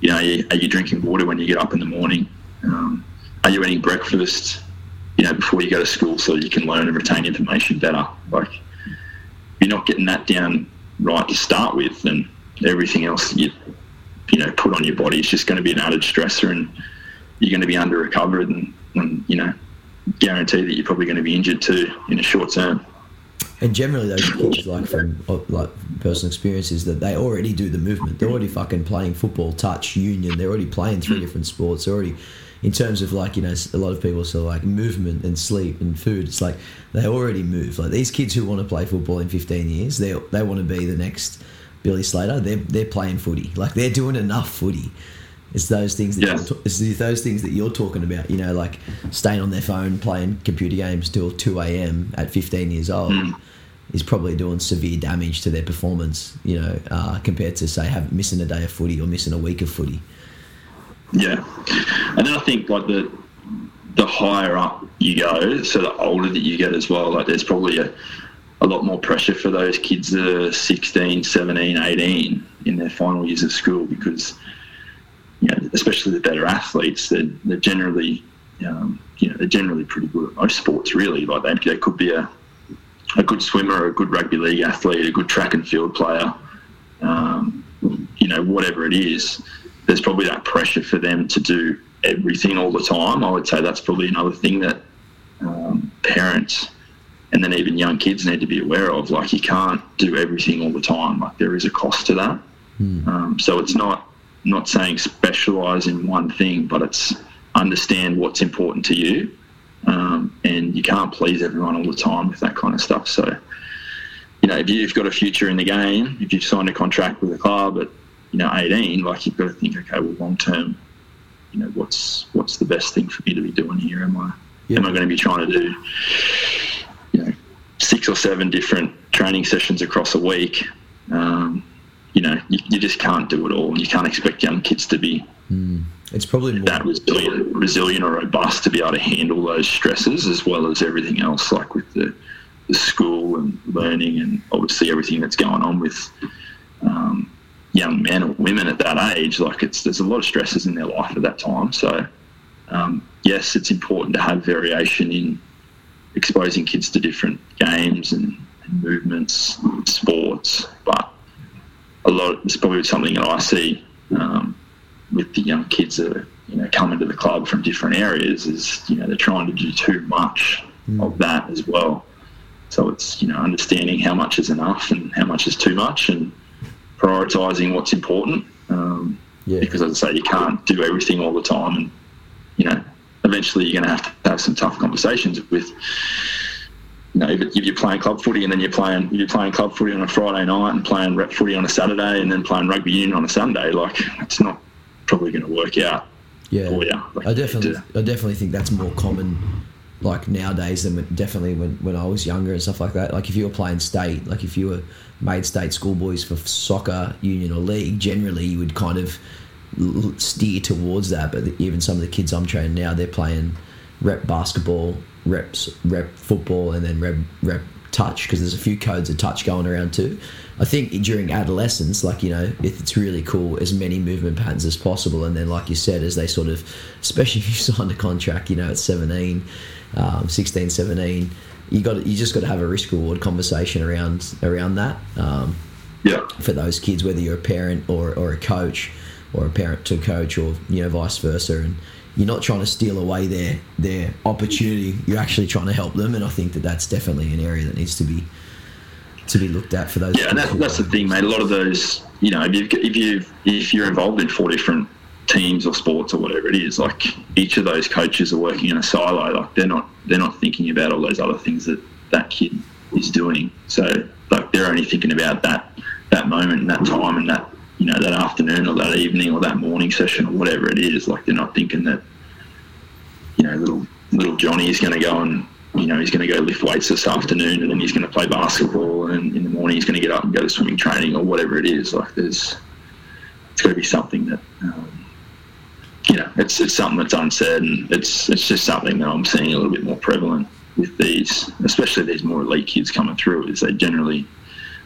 you know, are you, are you drinking water when you get up in the morning? Um, are you eating breakfast, you know, before you go to school so you can learn and retain information better? Like, you're not getting that down right to start with, then everything else you, you know, put on your body is just going to be an added stressor and you're going to be under recovered and, and you know, guarantee that you're probably going to be injured too in the short term and generally those kids like from uh, like personal experiences that they already do the movement. They're already fucking playing football touch union. They're already playing three different sports. They're already in terms of like you know a lot of people say like movement and sleep and food it's like they already move. Like these kids who want to play football in 15 years they they want to be the next Billy Slater they're they're playing footy. Like they're doing enough footy it's those things that yes. it's those things that you're talking about. You know, like staying on their phone playing computer games till two a.m. at 15 years old mm. is probably doing severe damage to their performance. You know, uh, compared to say have missing a day of footy or missing a week of footy. Yeah, and then I think like the the higher up you go, so the older that you get as well. Like there's probably a a lot more pressure for those kids that are 16, 17, 18 in their final years of school because you know, especially the better athletes, they're, they're generally, um, you know, they're generally pretty good at most sports. Really, like they, they could be a a good swimmer, a good rugby league athlete, a good track and field player. Um, you know, whatever it is, there's probably that pressure for them to do everything all the time. I would say that's probably another thing that um, parents and then even young kids need to be aware of. Like you can't do everything all the time. Like there is a cost to that. Mm. Um, so it's not not saying specialize in one thing, but it's understand what's important to you. Um, and you can't please everyone all the time with that kind of stuff. So, you know, if you've got a future in the game, if you've signed a contract with a club at, you know, 18, like you've got to think, okay, well, long term, you know, what's what's the best thing for me to be doing here? Am I Yeah. am I going to be trying to do, you know, six or seven different training sessions across a week? Um, you know, you, you just can't do it all, and you can't expect young kids to be Mm. It's probably more. that resilient, resilient or robust to be able to handle those stresses as well as everything else, like with the, the school and learning, and obviously everything that's going on with um, young men or women at that age. Like it's there's a lot of stresses in their life at that time. So um, yes, it's important to have variation in exposing kids to different games and, and movements, sports, but a lot. It's probably something that I see. Um, with the young kids that are, you know coming to the club from different areas is you know they're trying to do too much of that as well. So it's you know understanding how much is enough and how much is too much and prioritising what's important. Um, Yeah. Because as I say, you can't do everything all the time, and you know eventually you're going to have to have some tough conversations with. You know, if you're playing club footy and then you're playing you're playing club footy on a Friday night and playing rep footy on a Saturday and then playing rugby union on a Sunday, like it's not probably going to work out yeah. for you. Like, I definitely, to- I definitely think that's more common, like nowadays than definitely when, when I was younger and stuff like that. Like if you were playing state, like if you were made state schoolboys for soccer, union or league, generally you would kind of steer towards that. But even some of the kids I'm training now, they're playing rep basketball, reps, rep football, and then rep rep touch because there's a few codes of touch going around too. I think during adolescence, like you know, it, it's really cool as many movement patterns as possible, and then like you said, as they sort of, especially <laughs> if you signed a contract, you know, at 17, um, 16, 17, you got you just got to have a risk reward conversation around around that. Um, yeah, for those kids, whether you're a parent or, or a coach, or a parent to coach, or you know vice versa, and you're not trying to steal away their their opportunity. You're actually trying to help them, and I think that that's definitely an area that needs to be to be looked at for those. yeah, and that, that's the thing, mate. A lot of those, you know, if you if you if you're involved in four different teams or sports or whatever it is, like each of those coaches are working in a silo. Like they're not they're not thinking about all those other things that that kid is doing. So like they're only thinking about that that moment and that time and that you know that afternoon or that evening or that morning session or whatever it is. Like they're not thinking that you know little little Johnny is going to go and you know he's going to go lift weights this afternoon and then he's going to play basketball and in the morning he's going to get up and go to swimming training or whatever it is. Like there's it's got to be something that. Um, you know, it's it's something that's unsaid, and it's it's just something that I'm seeing a little bit more prevalent with these, especially these more elite kids coming through. Is they generally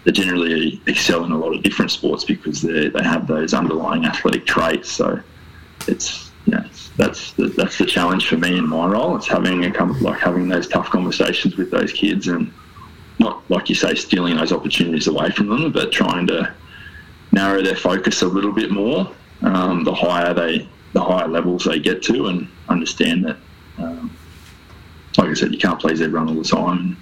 they generally excel in a lot of different sports because they they have those underlying athletic traits. So it's know that's the, that's the challenge for me in my role. It's having a like having those tough conversations with those kids and not like you say stealing those opportunities away from them, but trying to narrow their focus a little bit more. Um, the higher they the higher levels they get to, and understand that, um, like I said, you can't please everyone all the time.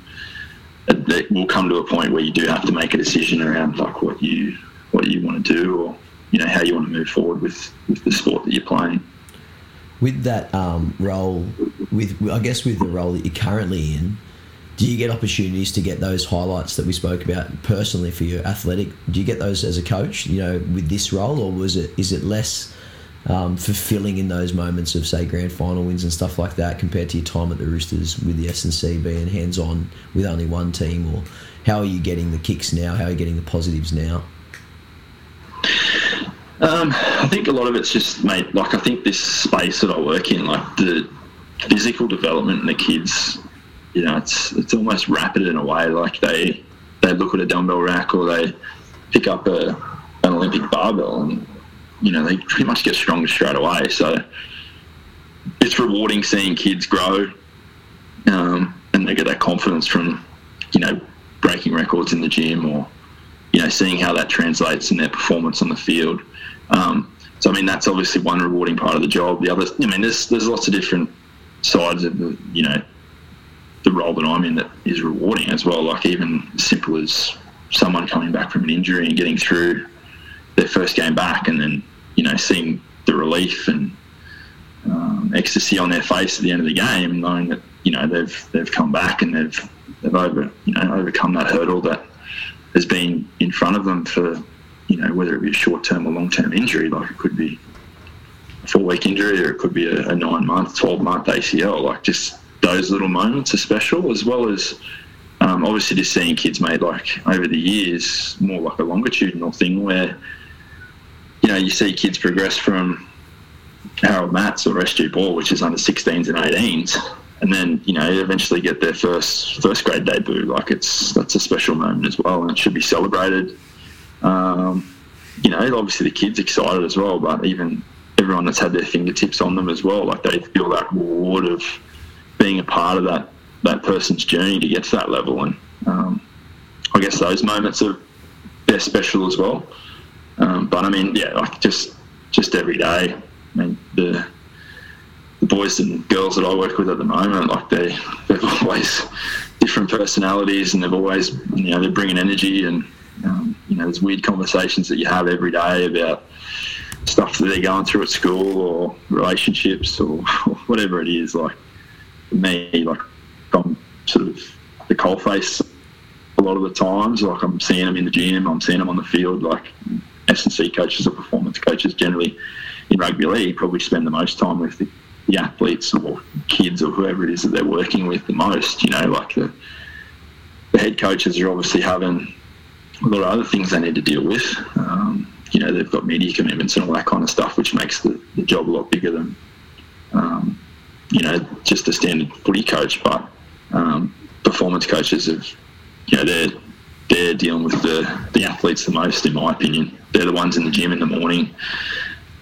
It, will come to a point where you do have to make a decision around like what you what you want to do, or you know how you want to move forward with with the sport that you're playing. with that um, role, with I guess with the role that you're currently in, do you get opportunities to get those highlights that we spoke about personally for your athletic? Do you get those as a coach, you know, with this role, or was it is it less um, fulfilling in those moments of say grand final wins and stuff like that compared to your time at the Roosters with the S and C being hands on with only one team, or how are you getting the kicks now? How are you getting the positives now? Um, I think a lot of it's just, mate. Like I think this space that I work in, like the physical development in the kids, you know, it's it's almost rapid in a way. Like they they look at a dumbbell rack or they pick up a an Olympic barbell, and you know they pretty much get stronger straight away. So it's rewarding seeing kids grow, um, and they get that confidence from, you know, breaking records in the gym or you know, seeing how that translates in their performance on the field. Um, so I mean that's obviously one rewarding part of the job. The other, I mean, there's there's lots of different sides of the you know the role that I'm in that is rewarding as well. Like even simple as someone coming back from an injury and getting through their first game back, and then you know seeing the relief and um, ecstasy on their face at the end of the game, knowing that you know they've they've come back and they've they've over you know overcome that hurdle that has been in front of them for you know whether it be a short term or long term injury, like it could be a four week injury or it could be a, a nine month, twelve month ACL. Like just those little moments are special, as well as um, obviously just seeing kids made like over the years more like a longitudinal thing where you know you see kids progress from Harold Matts or SG Ball, which is under 16s and 18s, and then you know eventually get their first first grade debut. Like it's that's a special moment as well, and it should be celebrated. Um, you know, obviously the kids excited as well, but even everyone that's had their fingertips on them as well, like they feel that reward of being a part of that that person's journey to get to that level. And um, I guess those moments are they're special as well. Um, but I mean, yeah, like just just every day. I mean, the the boys and girls that I work with at the moment, like they they've <laughs> always different personalities, and they've always you know they're bringing energy, and um, you know there's weird conversations that you have every day about stuff that they're going through at school or relationships or, <laughs> whatever it is. Like for me, like I'm sort of the coalface a lot of the times. Like I'm seeing them in the gym, I'm seeing them on the field. Like S and C coaches or performance coaches generally in rugby league probably spend the most time with the, the athletes or kids or whoever it is that they're working with the most. You know, like the the head coaches are obviously having a lot of other things they need to deal with. Um, you know, they've got media commitments and all that kind of stuff, which makes the, the job a lot bigger than, um, you know, just a standard footy coach. But um, performance coaches have, you know, they're they're dealing with the, the athletes the most, in my opinion. They're the ones in the gym in the morning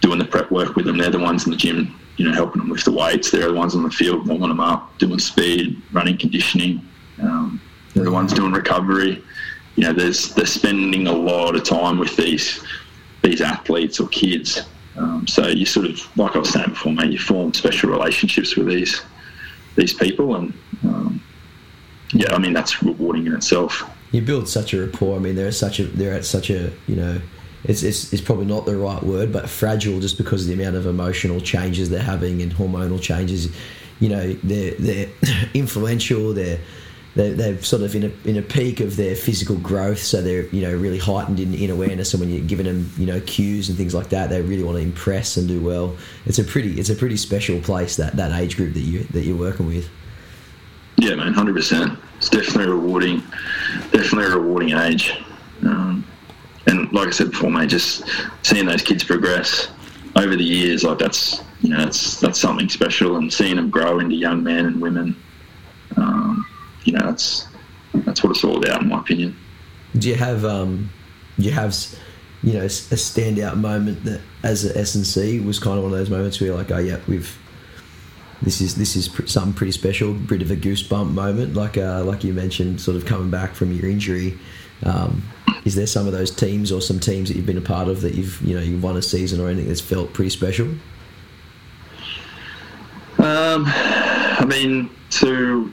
doing the prep work with them. They're the ones in the gym, you know, helping them with the weights. They're the ones on the field warming them up, doing speed, running conditioning. Um, they're the ones doing recovery. You know, there's they're spending a lot of time with these these athletes or kids. Um, so you sort of, like I was saying before, mate, you form special relationships with these these people, and um, yeah, I mean that's rewarding in itself. You build such a rapport. I mean, they're such a they're at such a you know. It's, it's, it's probably not the right word, but fragile just because of the amount of emotional changes they're having and hormonal changes. You know, they're, they're <coughs> influential, they're, they're, they're sort of in a, in a peak of their physical growth, so they're you know really heightened in, in awareness. And when you're giving them you know cues and things like that, they really want to impress and do well. It's a pretty it's a pretty special place that, that age group that you that you're working with. Yeah, man, hundred percent. It's definitely rewarding. Definitely a rewarding age. Um, and like I said before, mate, just seeing those kids progress over the years, like that's you know that's that's something special, and seeing them grow into young men and women. Um, you know, that's that's what it's all about, in my opinion. Do you have um, you have you know a standout moment that as a S and C was kind of one of those moments where you're like, oh yeah, we've this is this is something pretty special, bit of a goosebump moment, like uh, like you mentioned, sort of coming back from your injury. Um, is there some of those teams or some teams that you've been a part of that you've you know you've won a season or anything that's felt pretty special? Um, I mean, to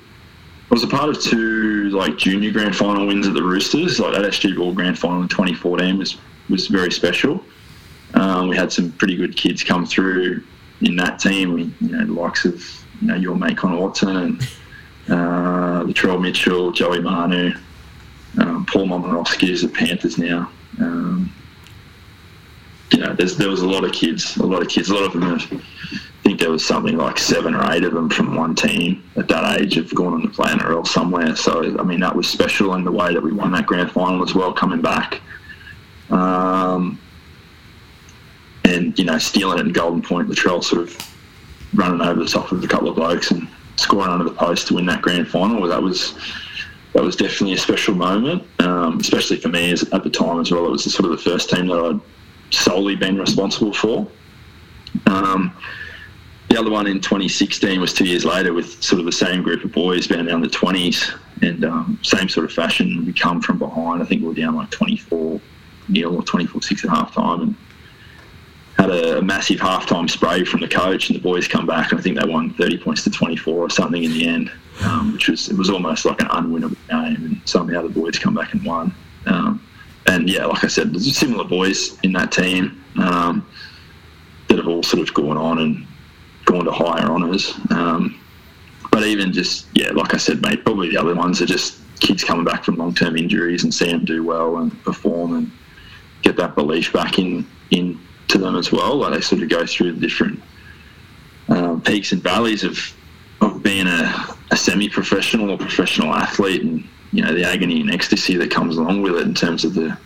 I was a part of two like junior grand final wins at the Roosters. Like that SG Ball grand final in 2014 was was very special. Um, we had some pretty good kids come through in that team. We, you know, the likes of you know your mate Connor Watson and uh, Latrell Mitchell, Joey Manu, um, Paul Momirovski is at Panthers now. Um, you know, there was a lot of kids, a lot of kids, a lot of them have I think there was something like seven or eight of them from one team at that age have gone on to play NRL somewhere. So, I mean, that was special in the way that we won that grand final as well, coming back. Um, and, you know, stealing it in Golden Point, Latrell sort of running over the top of a couple of blokes and scoring under the post to win that grand final. That was that was definitely a special moment, um, especially for me as, at the time as well. It was sort of the first team that I'd solely been responsible for. Um, the other one in 2016 was two years later with sort of the same group of boys being down the 20s and um, same sort of fashion. We come from behind. I think we were down like 24 nil or 24 6 at half time and had a, a massive halftime spray from the coach, and the boys come back, and I think they won 30 points to 24 or something in the end, um, which was it was almost like an unwinnable game, and somehow the boys come back and won. Um, and yeah, like I said, there's similar boys in that team um, that have all sort of gone on and gone to higher honours. Um, but even just yeah, like I said, mate, probably the other ones are just kids coming back from long term injuries and seeing them do well and perform and get that belief back in in to them as well. Like they sort of go through the different um, peaks and valleys of of being a, a semi professional or professional athlete and you know the agony and ecstasy that comes along with it in terms of the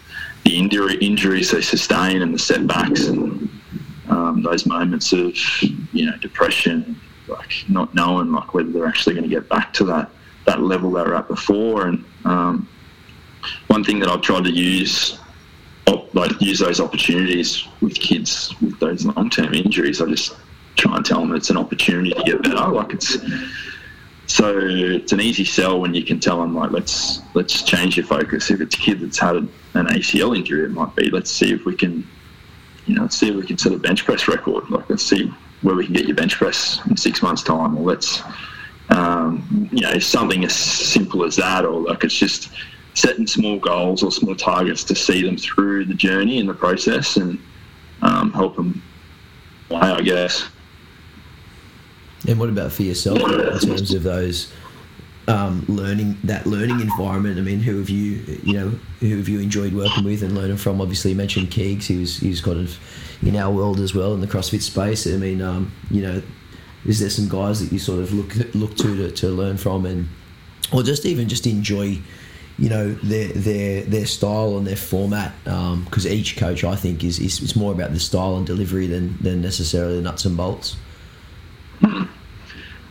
the injury injuries they sustain and the setbacks and um, those moments of you know depression, like not knowing like whether they're actually going to get back to that that level they were at before. And um, one thing that I've tried to use like use those opportunities with kids with those long term injuries. I just try and tell them it's an opportunity to get better. Like it's so it's an easy sell when you can tell them like let's let's change your focus. If it's a kid that's had an ACL injury, it might be let's see if we can you know see if we can set a bench press record. Like let's see where we can get your bench press in six months time, or let's um, you know something as simple as that, or like it's just setting small goals or small targets to see them through the journey and the process and um, help them play, I guess. And what about for yourself in terms of those um, learning that learning environment? I mean, who have you you know who have you enjoyed working with and learning from? Obviously, you mentioned Keegs. He was he's kind of in our world as well in the CrossFit space. I mean, um, you know, is there some guys that you sort of look look to to, to learn from and or just even just enjoy you know their their their style and their format because um, each coach I think is, is is more about the style and delivery than than necessarily the nuts and bolts.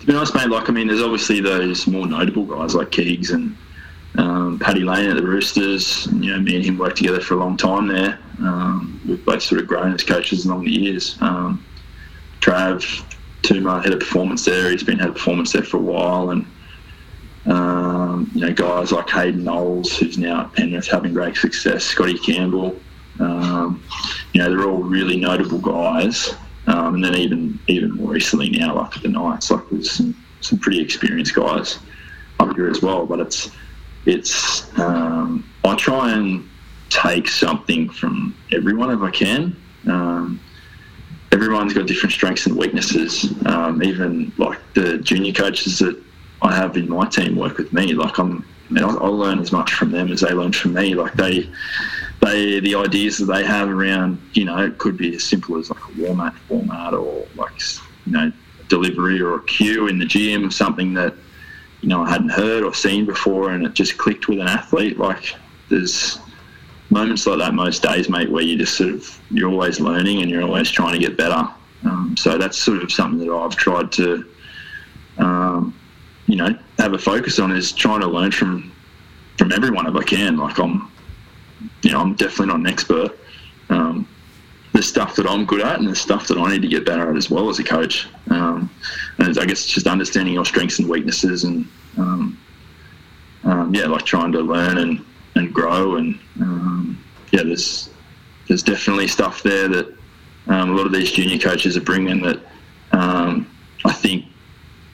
To be honest, mate, like I mean, there's obviously those more notable guys like Keegs and um, Paddy Lane at the Roosters. You know, me and him worked together for a long time there. Um, we've both sort of grown as coaches along the years. Um, Trav Touma, head of performance there. He's been head a performance there for a while, and um, you know, guys like Hayden Knowles, who's now at Penrith having great success, Scotty Campbell. Um, you know, they're all really notable guys. Um, and then even even more recently now, like the Knights, like there's some, some pretty experienced guys up here as well. But it's it's um, I try and take something from everyone if I can. Um, everyone's got different strengths and weaknesses. Um, even like the junior coaches that I have in my team work with me. Like I'm, I I'll learn as much from them as they learn from me. Like they, they, the ideas that they have around, you know, it could be as simple as like a up format or like, you know, delivery or a cue in the gym, something that, you know, I hadn't heard or seen before, and it just clicked with an athlete. Like there's moments like that most days, mate, where you just sort of you're always learning and you're always trying to get better. Um, so that's sort of something that I've tried to um, you know have a focus on is trying to learn from from everyone if I can. Like I'm, you know, I'm definitely not an expert. Um, the stuff that I'm good at and the stuff that I need to get better at as well as a coach. Um, and I guess just understanding your strengths and weaknesses and um, um yeah, like trying to learn and, and grow and um, yeah, there's there's definitely stuff there that um, a lot of these junior coaches are bringing that I think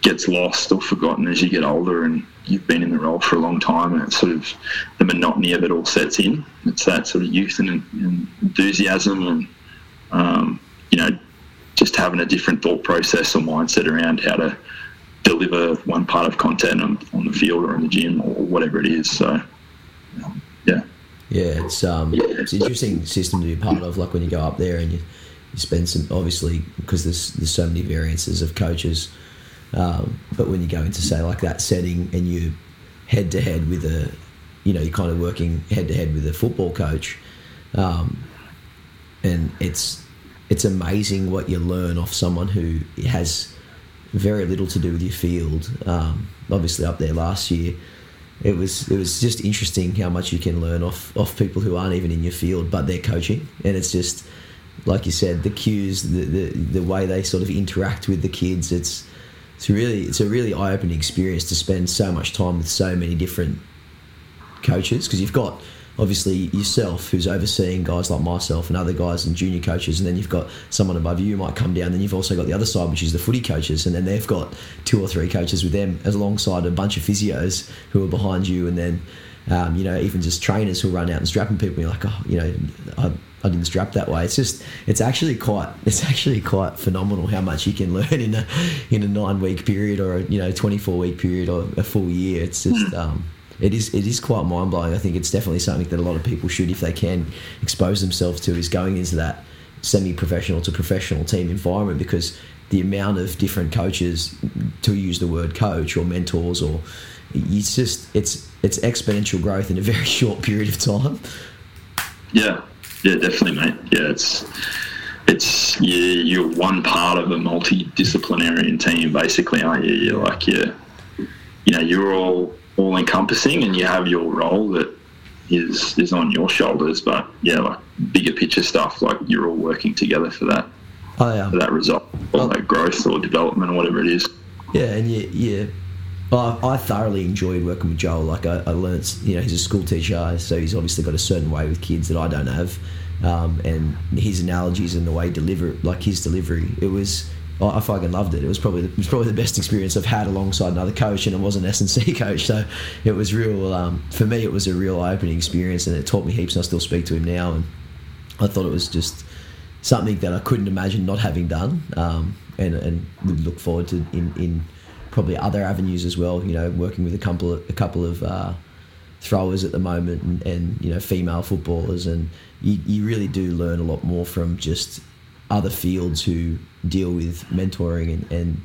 gets lost or forgotten as you get older and you've been in the role for a long time and it's sort of the monotony of it all sets in. It's that sort of youth and, and enthusiasm and, um, you know, just having a different thought process or mindset around how to deliver one part of content on, on the field or in the gym or whatever it is. So, yeah. Yeah, it's um, it's an interesting system to be part of. Like when you go up there and you, you spend some obviously because there's there's so many variances of coaches um, but when you go into say like that setting and you head to head with a, you know, you're kind of working head to head with a football coach, um, and it's it's amazing what you learn off someone who has very little to do with your field. Um, obviously, up there last year, it was it was just interesting how much you can learn off off people who aren't even in your field, but they're coaching, and it's just like you said, the cues, the the, the way they sort of interact with the kids. It's it's really it's a really eye opening experience to spend so much time with so many different coaches because you've got obviously yourself who's overseeing guys like myself and other guys and junior coaches and then you've got someone above you who might come down then you've also got the other side which is the footy coaches and then they've got two or three coaches with them alongside a bunch of physios who are behind you and then um, you know even just trainers who run out and strapping people you're like oh you know I, I didn't strap that way. It's just it's actually quite <laughs> it's actually quite phenomenal how much you can <laughs> learn in a in a nine week period or a you know twenty four week period or a full year. It's just um, it is it is quite mind blowing. I think it's definitely something that a lot of people should, if they can, expose themselves to. Is going into that semi professional to professional team environment because the amount of different coaches, to use the word coach or mentors or it's just it's it's exponential growth in a <laughs> very short period of time. Yeah, yeah, definitely, mate. Yeah, it's it's you, you're one part of a multidisciplinary team, basically, aren't you? You're like you, you know, you're all all encompassing, and you have your role that is is on your shoulders. But yeah, like bigger picture stuff, like you're all working together for that Oh yeah. for that result or Oh. that growth or development or whatever it is. Yeah, and yeah, yeah. I, I thoroughly enjoyed working with Joel. Like I, I learnt, you know, he's a school teacher, so he's obviously got a certain way with kids that I don't have. Um, and his analogies and the way he deliver, like his delivery, it was. I I fucking loved it. It was probably the, it was probably the best experience I've had alongside another coach, and it was an S and C <laughs> coach. So it was real. Um, for me, it was a real eye opening experience, and it taught me heaps. And I still speak to him now, and I thought it was just something that I couldn't imagine not having done, um, and and would look forward to in, in probably other avenues as well. You know, working with a couple of, a couple of uh, throwers at the moment, and, and you know female footballers, and you, you really do learn a lot more from just other fields who deal with mentoring and, and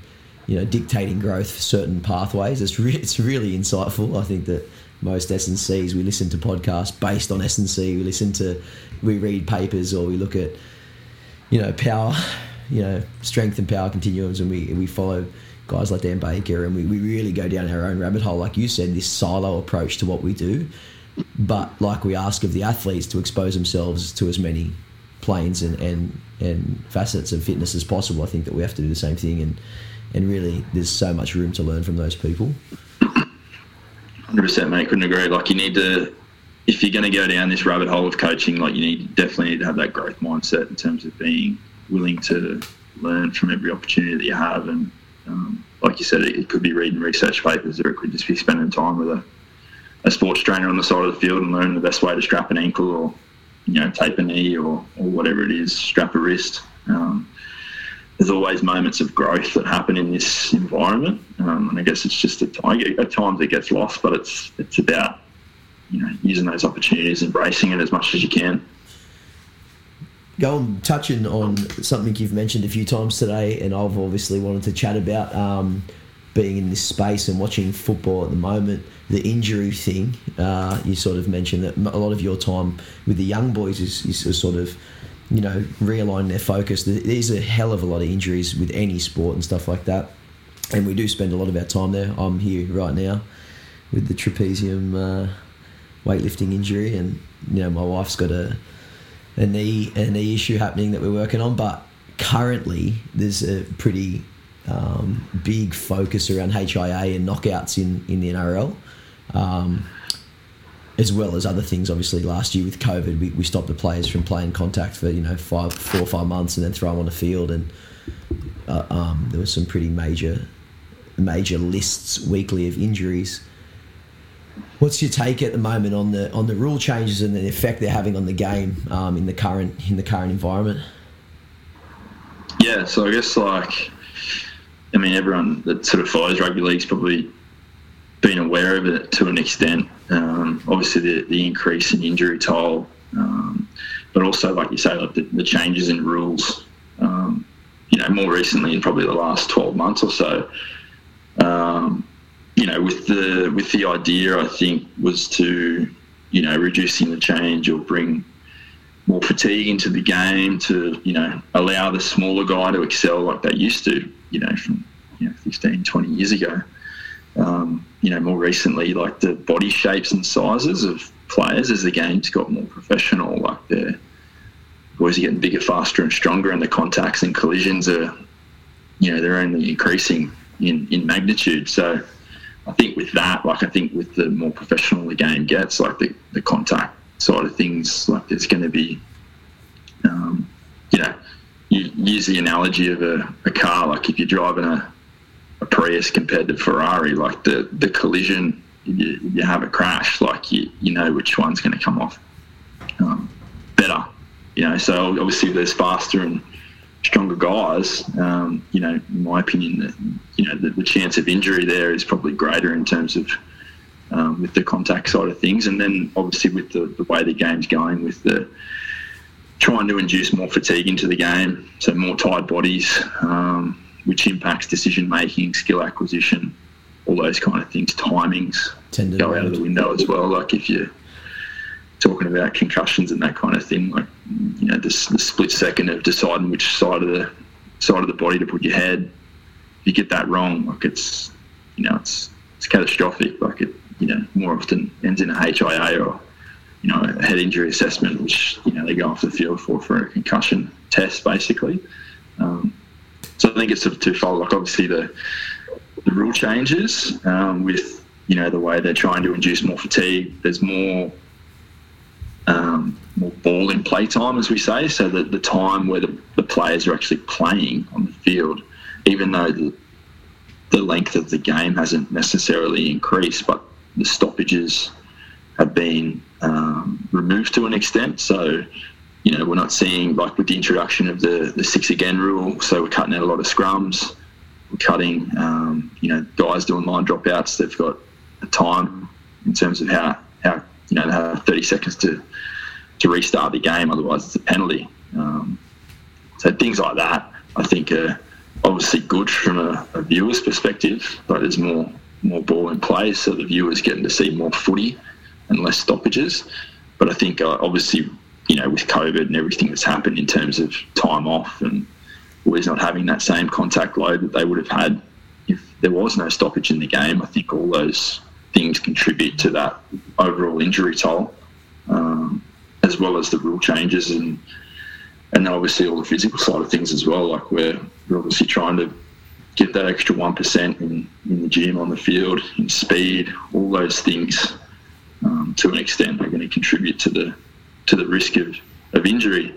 you know dictating growth for certain pathways. It's re- it's really insightful. I think that most SNCs we listen to podcasts based on SNC. We listen to we read papers or we look at you know power, you know strength and power continuums, and we we follow guys like Dan Baker, and we, we really go down our own rabbit hole, like you said, this silo approach to what we do. But like we ask of the athletes to expose themselves to as many planes and, and, and facets of fitness as possible, I think that we have to do the same thing. And, and really, there's so much room to learn from those people. Hundred percent, mate. Couldn't agree. Like you need to, if you're going to go down this rabbit hole of coaching, like you need definitely need to have that growth mindset in terms of being willing to learn from every opportunity that you have. And um, like you said, it, it could be reading research papers, or it could just be spending time with a, a sports trainer on the side of the field and learning the best way to strap an ankle or you know tape a knee or, or whatever it is, strap a wrist. Um, there's always moments of growth that happen in this environment, um, and I guess it's just at, at times it gets lost, but it's it's about you know using those opportunities, embracing it as much as you can. Go on touching on something you've mentioned a few times today, and I've obviously wanted to chat about um, being in this space and watching football at the moment. The injury thing, uh, you sort of mentioned that a lot of your time with the young boys is, is sort of, you know, realigning their focus. There's a hell of a lot of injuries with any sport and stuff like that, and we do spend a lot of our time there. I'm here right now with the trapezium uh, weightlifting injury, and you know, my wife's got a a knee a knee issue happening that we're working on. But currently, there's a pretty um, big focus around HIA and knockouts in in the NRL. Um, as well as other things, obviously, last year with COVID, we, we stopped the players from playing contact for you know five, four or five months, and then throw them on the field. And uh, um, there were some pretty major, major lists weekly of injuries. What's your take at the moment on the on the rule changes and the effect they're having on the game um, in the current in the current environment? Yeah, so I guess like, I mean, everyone that sort of follows rugby league's probably been aware of it to an extent. Um, obviously, the, the increase in injury toll, um, but also, like you say, like the, the changes in rules. Um, you know, more recently, in probably the last twelve months or so. You know, with the with the idea, I think was to, you know, reducing the change or bring more fatigue into the game to, you know, allow the smaller guy to excel like they used to, you know, from, you know, 15, 20 years ago. Um, you know, more recently, like the body shapes and sizes of players as the game's got more professional, like the boys are getting bigger, faster and stronger and the contacts and collisions are, you know, they're only increasing in, in magnitude. So I think with that, like I think with the more professional the game gets, like the, the contact side of things, like there's going to be, um, you know, you use the analogy of a, a car. Like if you're driving a, a Prius compared to Ferrari, like the the collision, you, you have a crash, like you you know which one's going to come off um, better. You know, so obviously there's faster and stronger guys. Um, you know, in my opinion, that you know the, the, chance of injury there is probably greater in terms of um, with the contact side of things, and then obviously with the, the way the game's going, with the trying to induce more fatigue into the game, so more tired bodies, um, which impacts decision making, skill acquisition, all those kind of things. Timings Tended go out of the window as well. Like if you talking about concussions and that kind of thing. Like you know, the, the split second of deciding which side of the side of the body to put your head. If you get that wrong, like it's you know it's it's catastrophic. Like it you know more often ends in a HIA or you know a head injury assessment, which you know they go off the field for for a concussion test basically. Um, so I think it's sort of twofold. Like obviously the the rule changes um, with you know the way they're trying to induce more fatigue. There's more um, more ball in play time, as we say, so that the time where the, the players are actually playing on the field, even though the, the length of the game hasn't necessarily increased, but the stoppages have been um, removed to an extent. So, you know, we're not seeing like with the introduction of the, the six again rule. So we're cutting out a lot of scrums. We're cutting, um, you know, guys doing line dropouts. They've got a time in terms of how how you know they have 30 seconds to to restart the game. Otherwise, it's a penalty. Um, so things like that, I think, are obviously good from a, a, viewer's perspective. But there's more more ball in play, so the viewers getting to see more footy and less stoppages. But I think, uh, obviously, you know, with COVID and everything that's happened in terms of time off and always not having that same contact load that they would have had if there was no stoppage in the game, I think all those things contribute to that overall injury toll, um, as well as the rule changes and and obviously all the physical side of things as well. Like we're, we're obviously trying to get that extra one percent in, in the gym, on the field, in speed, all those things um, to an extent are going to contribute to the to the risk of, of injury.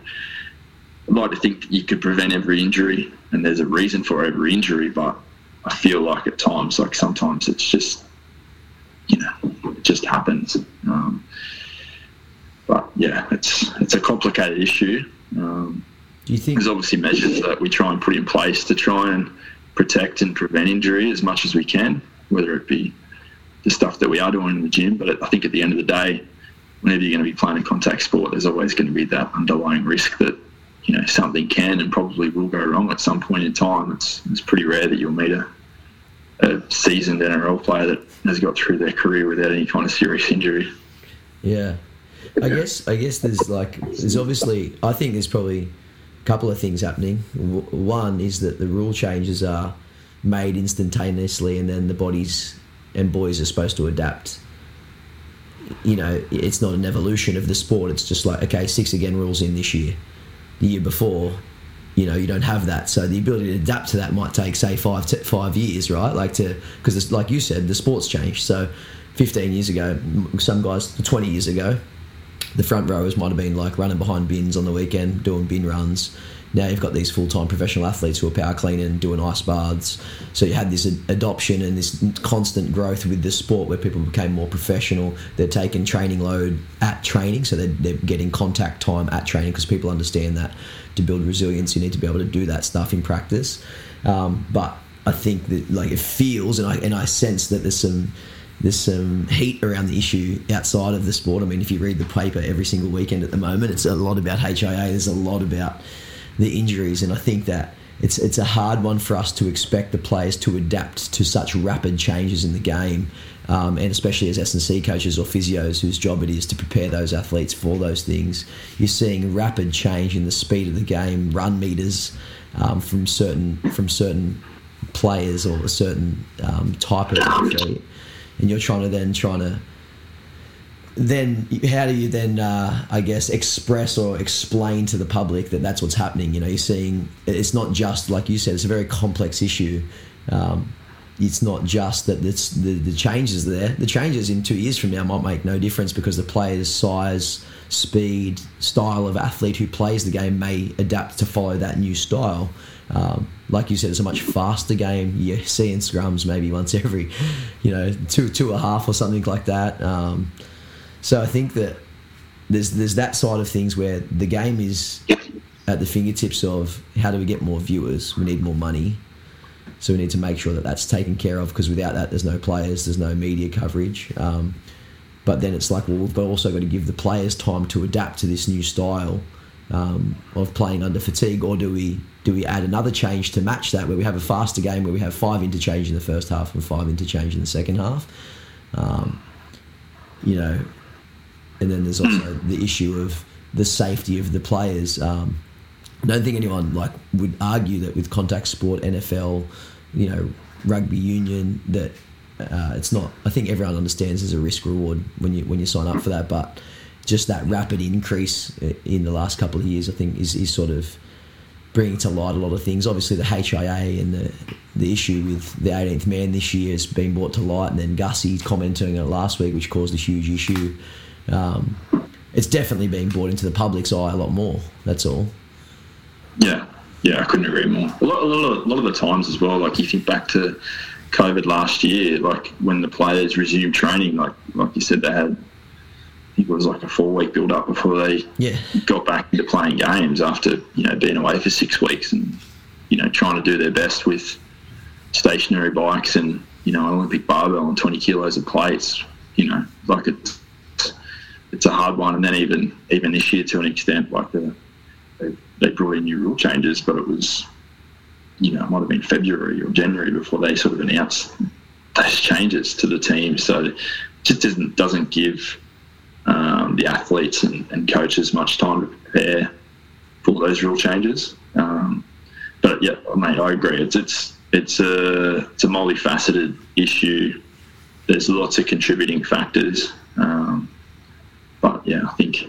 I'd like to think that you could prevent every injury, and there's a reason for every injury, but I feel like at times, like sometimes it's just you know, it just happens. Um, but yeah, it's it's a complicated issue. Um, Do you think there's obviously measures that we try and put in place to try and protect and prevent injury as much as we can, whether it be the stuff that we are doing in the gym. But I think at the end of the day, whenever you're going to be playing a contact sport, there's always going to be that underlying risk that you know something can and probably will go wrong at some point in time. It's it's pretty rare that you'll meet a a seasoned NRL player that has got through their career without any kind of serious injury. Yeah, I guess I guess there's like there's obviously I think there's probably a couple of things happening. One is that the rule changes are made instantaneously, and then the bodies and boys are supposed to adapt. You know, it's not an evolution of the sport. It's just like okay, six again rules in this year. The year before, you know you don't have that. So the ability to adapt to that might take say five to five years right? Like to because it's like you said the sport's changed. So 15 years ago some guys 20 years ago the front rowers might have been like running behind bins on the weekend doing bin runs now you've got these full-time professional athletes who are power cleaning and doing ice baths so you had this adoption and this constant growth with the sport where people became more professional they're taking training load at training so they're, they're getting contact time at training because people understand that to build resilience you need to be able to do that stuff in practice um, but I think that like it feels and I, and I sense that there's some there's some heat around the issue outside of the sport. I mean, if you read the paper every single weekend at the moment, it's a lot about HIA. There's a lot about the injuries, and I think that it's it's a hard one for us to expect the players to adapt to such rapid changes in the game, um, and especially as S and C coaches or physios whose job it is to prepare those athletes for those things. You're seeing rapid change in the speed of the game, run meters um, from certain from certain players or a certain um, type of athlete, and you're trying to then trying to then how do you then uh, I guess express or explain to the public that that's what's happening? You know, you're seeing it's not just like you said; it's a very complex issue. Um, it's not just that it's the, the changes there. The changes in two years from now might make no difference because the player's size, speed, style of athlete who plays the game may adapt to follow that new style. Um, like you said, it's a much faster game. You see in scrums maybe once every, you know, two two and a half or something like that. Um, so I think that there's there's that side of things where the game is at the fingertips of how do we get more viewers? We need more money. So we need to make sure that that's taken care of because without that, there's no players, there's no media coverage. Um, but then it's like, well, we've also got to give the players time to adapt to this new style um, of playing under fatigue, or do we do we add another change to match that, where we have a faster game where we have five interchange in the first half and five interchange in the second half? Um, you know, and then there's also the issue of the safety of the players. Um, I don't think anyone like would argue that with contact sport, NFL, you know, rugby union, that uh, it's not. I think everyone understands there's a risk reward when you when you sign up for that, but just that rapid increase in the last couple of years, I think, is, is sort of bringing to light a lot of things. Obviously, the HIA and the the issue with the 18th man this year has been brought to light, and then Gussie commenting on it last week, which caused a huge issue. Um, it's definitely been brought into the public's eye a lot more. That's all. Yeah, yeah, I couldn't agree more. A lot, a lot, of, a lot of the times as well, like you think back to COVID last year, like when the players resumed training, like like you said, they had, I think it was like a four week build up before they yeah. got back into playing games after you know being away for six weeks and you know trying to do their best with stationary bikes and you know Olympic barbell and 20 kilos of plates. You know, like it's it's a hard one. And then even even this year to an extent, like the they, they brought in new rule changes, but it was, you know, it might have been February or January before they sort of announced those changes to the team. So it just doesn't doesn't give um, the athletes and, and, coaches much time to prepare for those rule changes. Um, but yeah, mate, I agree. It's it's it's a it's a multifaceted issue. There's lots of contributing factors. Um, yeah, I think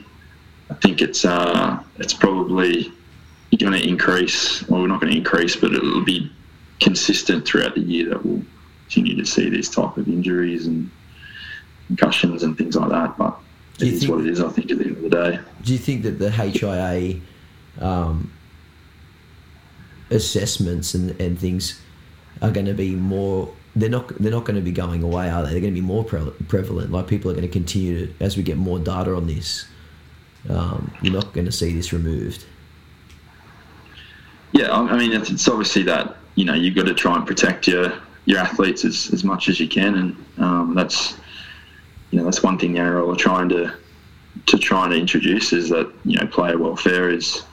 I think it's uh, it's probably going to increase. Well, we're not going to increase, but it'll be consistent throughout the year that we'll continue to see these type of injuries and concussions and things like that. But it is think, what it is. I think at the end of the day. Do you think that the HIA um, assessments and, and things are going to be more? They're not. They're not going to be going away, are they? They're going to be more pre- prevalent. Like people are going to continue to, as we get more data on this um, you're not going to see this removed. Yeah, I mean, it's obviously that you know you've got to try and protect your your athletes as, as much as you can, and um, that's you know that's one thing the NRL are trying to to try and introduce is that you know player welfare is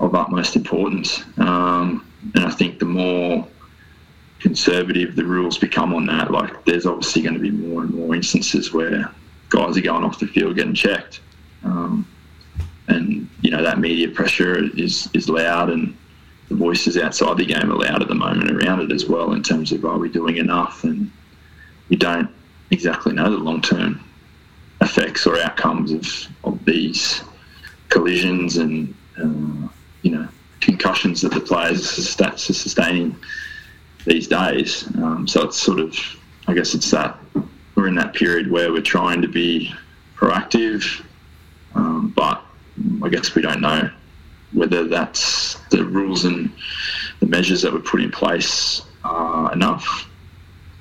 of utmost importance, um, and I think the more conservative the rules become on that, like there's obviously going to be more and more instances where guys are going off the field getting checked. Um, and you know that media pressure is is loud, and the voices outside the game are loud at the moment around it as well in terms of are we doing enough, and we don't exactly know the long term effects or outcomes of, of these collisions and uh, you know concussions that the players are sustaining these days. Um, so it's sort of, I guess it's that we're in that period where we're trying to be proactive, um, but I guess we don't know whether that's the rules and the measures that were put in place are enough,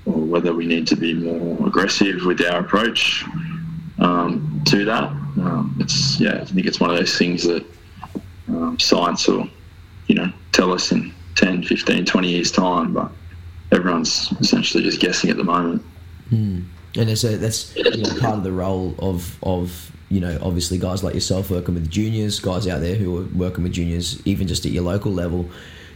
or whether we need to be more aggressive with our approach um, to that. Um, it's yeah, I think it's one of those things that um, science will, you know, tell us in 10, 15, 20 years time, but everyone's essentially just guessing at the moment. Mm. And a, that's you know, part of the role of of you know, obviously guys like yourself working with juniors, guys out there who are working with juniors, even just at your local level.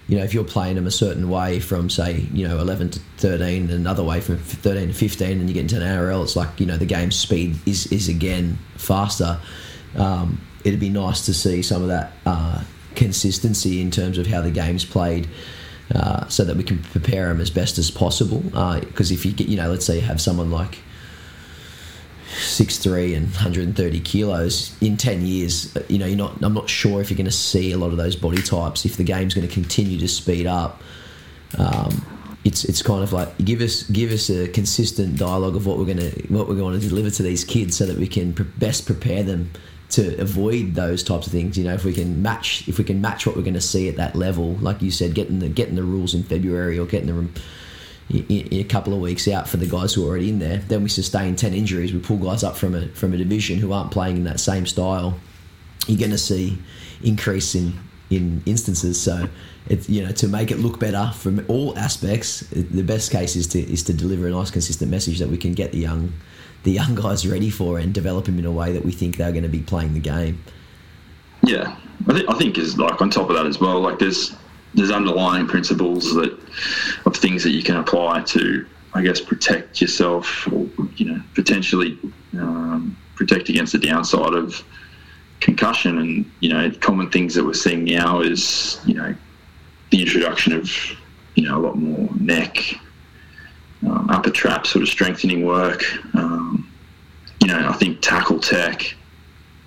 You know, if you're playing them a certain way from, say, you know, 11 to 13, and another way from 13 to 15, and you get into an NRL, it's like, you know, the game speed is, is again faster. Um, it'd be nice to see some of that uh, consistency in terms of how the game's played. Uh, so that we can prepare them as best as possible. Because uh, if you get, you know, let's say you have someone like six three and 130 kilos in 10 years you know you're not I'm not sure if you're going to see a lot of those body types if the game's going to continue to speed up um, it's it's kind of like give us give us a consistent dialogue of what we're gonna what we're going to deliver to these kids so that we can best prepare them to avoid those types of things. You know, if we can match if we can match what we're going to see at that level, like you said, getting the getting the rules in February or getting in a couple of weeks out for the guys who are already in there, then we sustain ten injuries. We pull guys up from a from a division who aren't playing in that same style. You're going to see increase in in instances. So it's you know to make it look better from all aspects. The best case is to is to deliver a nice consistent message that we can get the young the young guys ready for and develop them in a way that we think they're going to be playing the game. Yeah, I think I think is like on top of that as well. Like there's there's underlying principles that of things that you can apply to I guess protect yourself or you know potentially um, protect against the downside of concussion and you know common things that we're seeing now is you know the introduction of you know a lot more neck um, upper trap sort of strengthening work. Um, you know I think tackle tech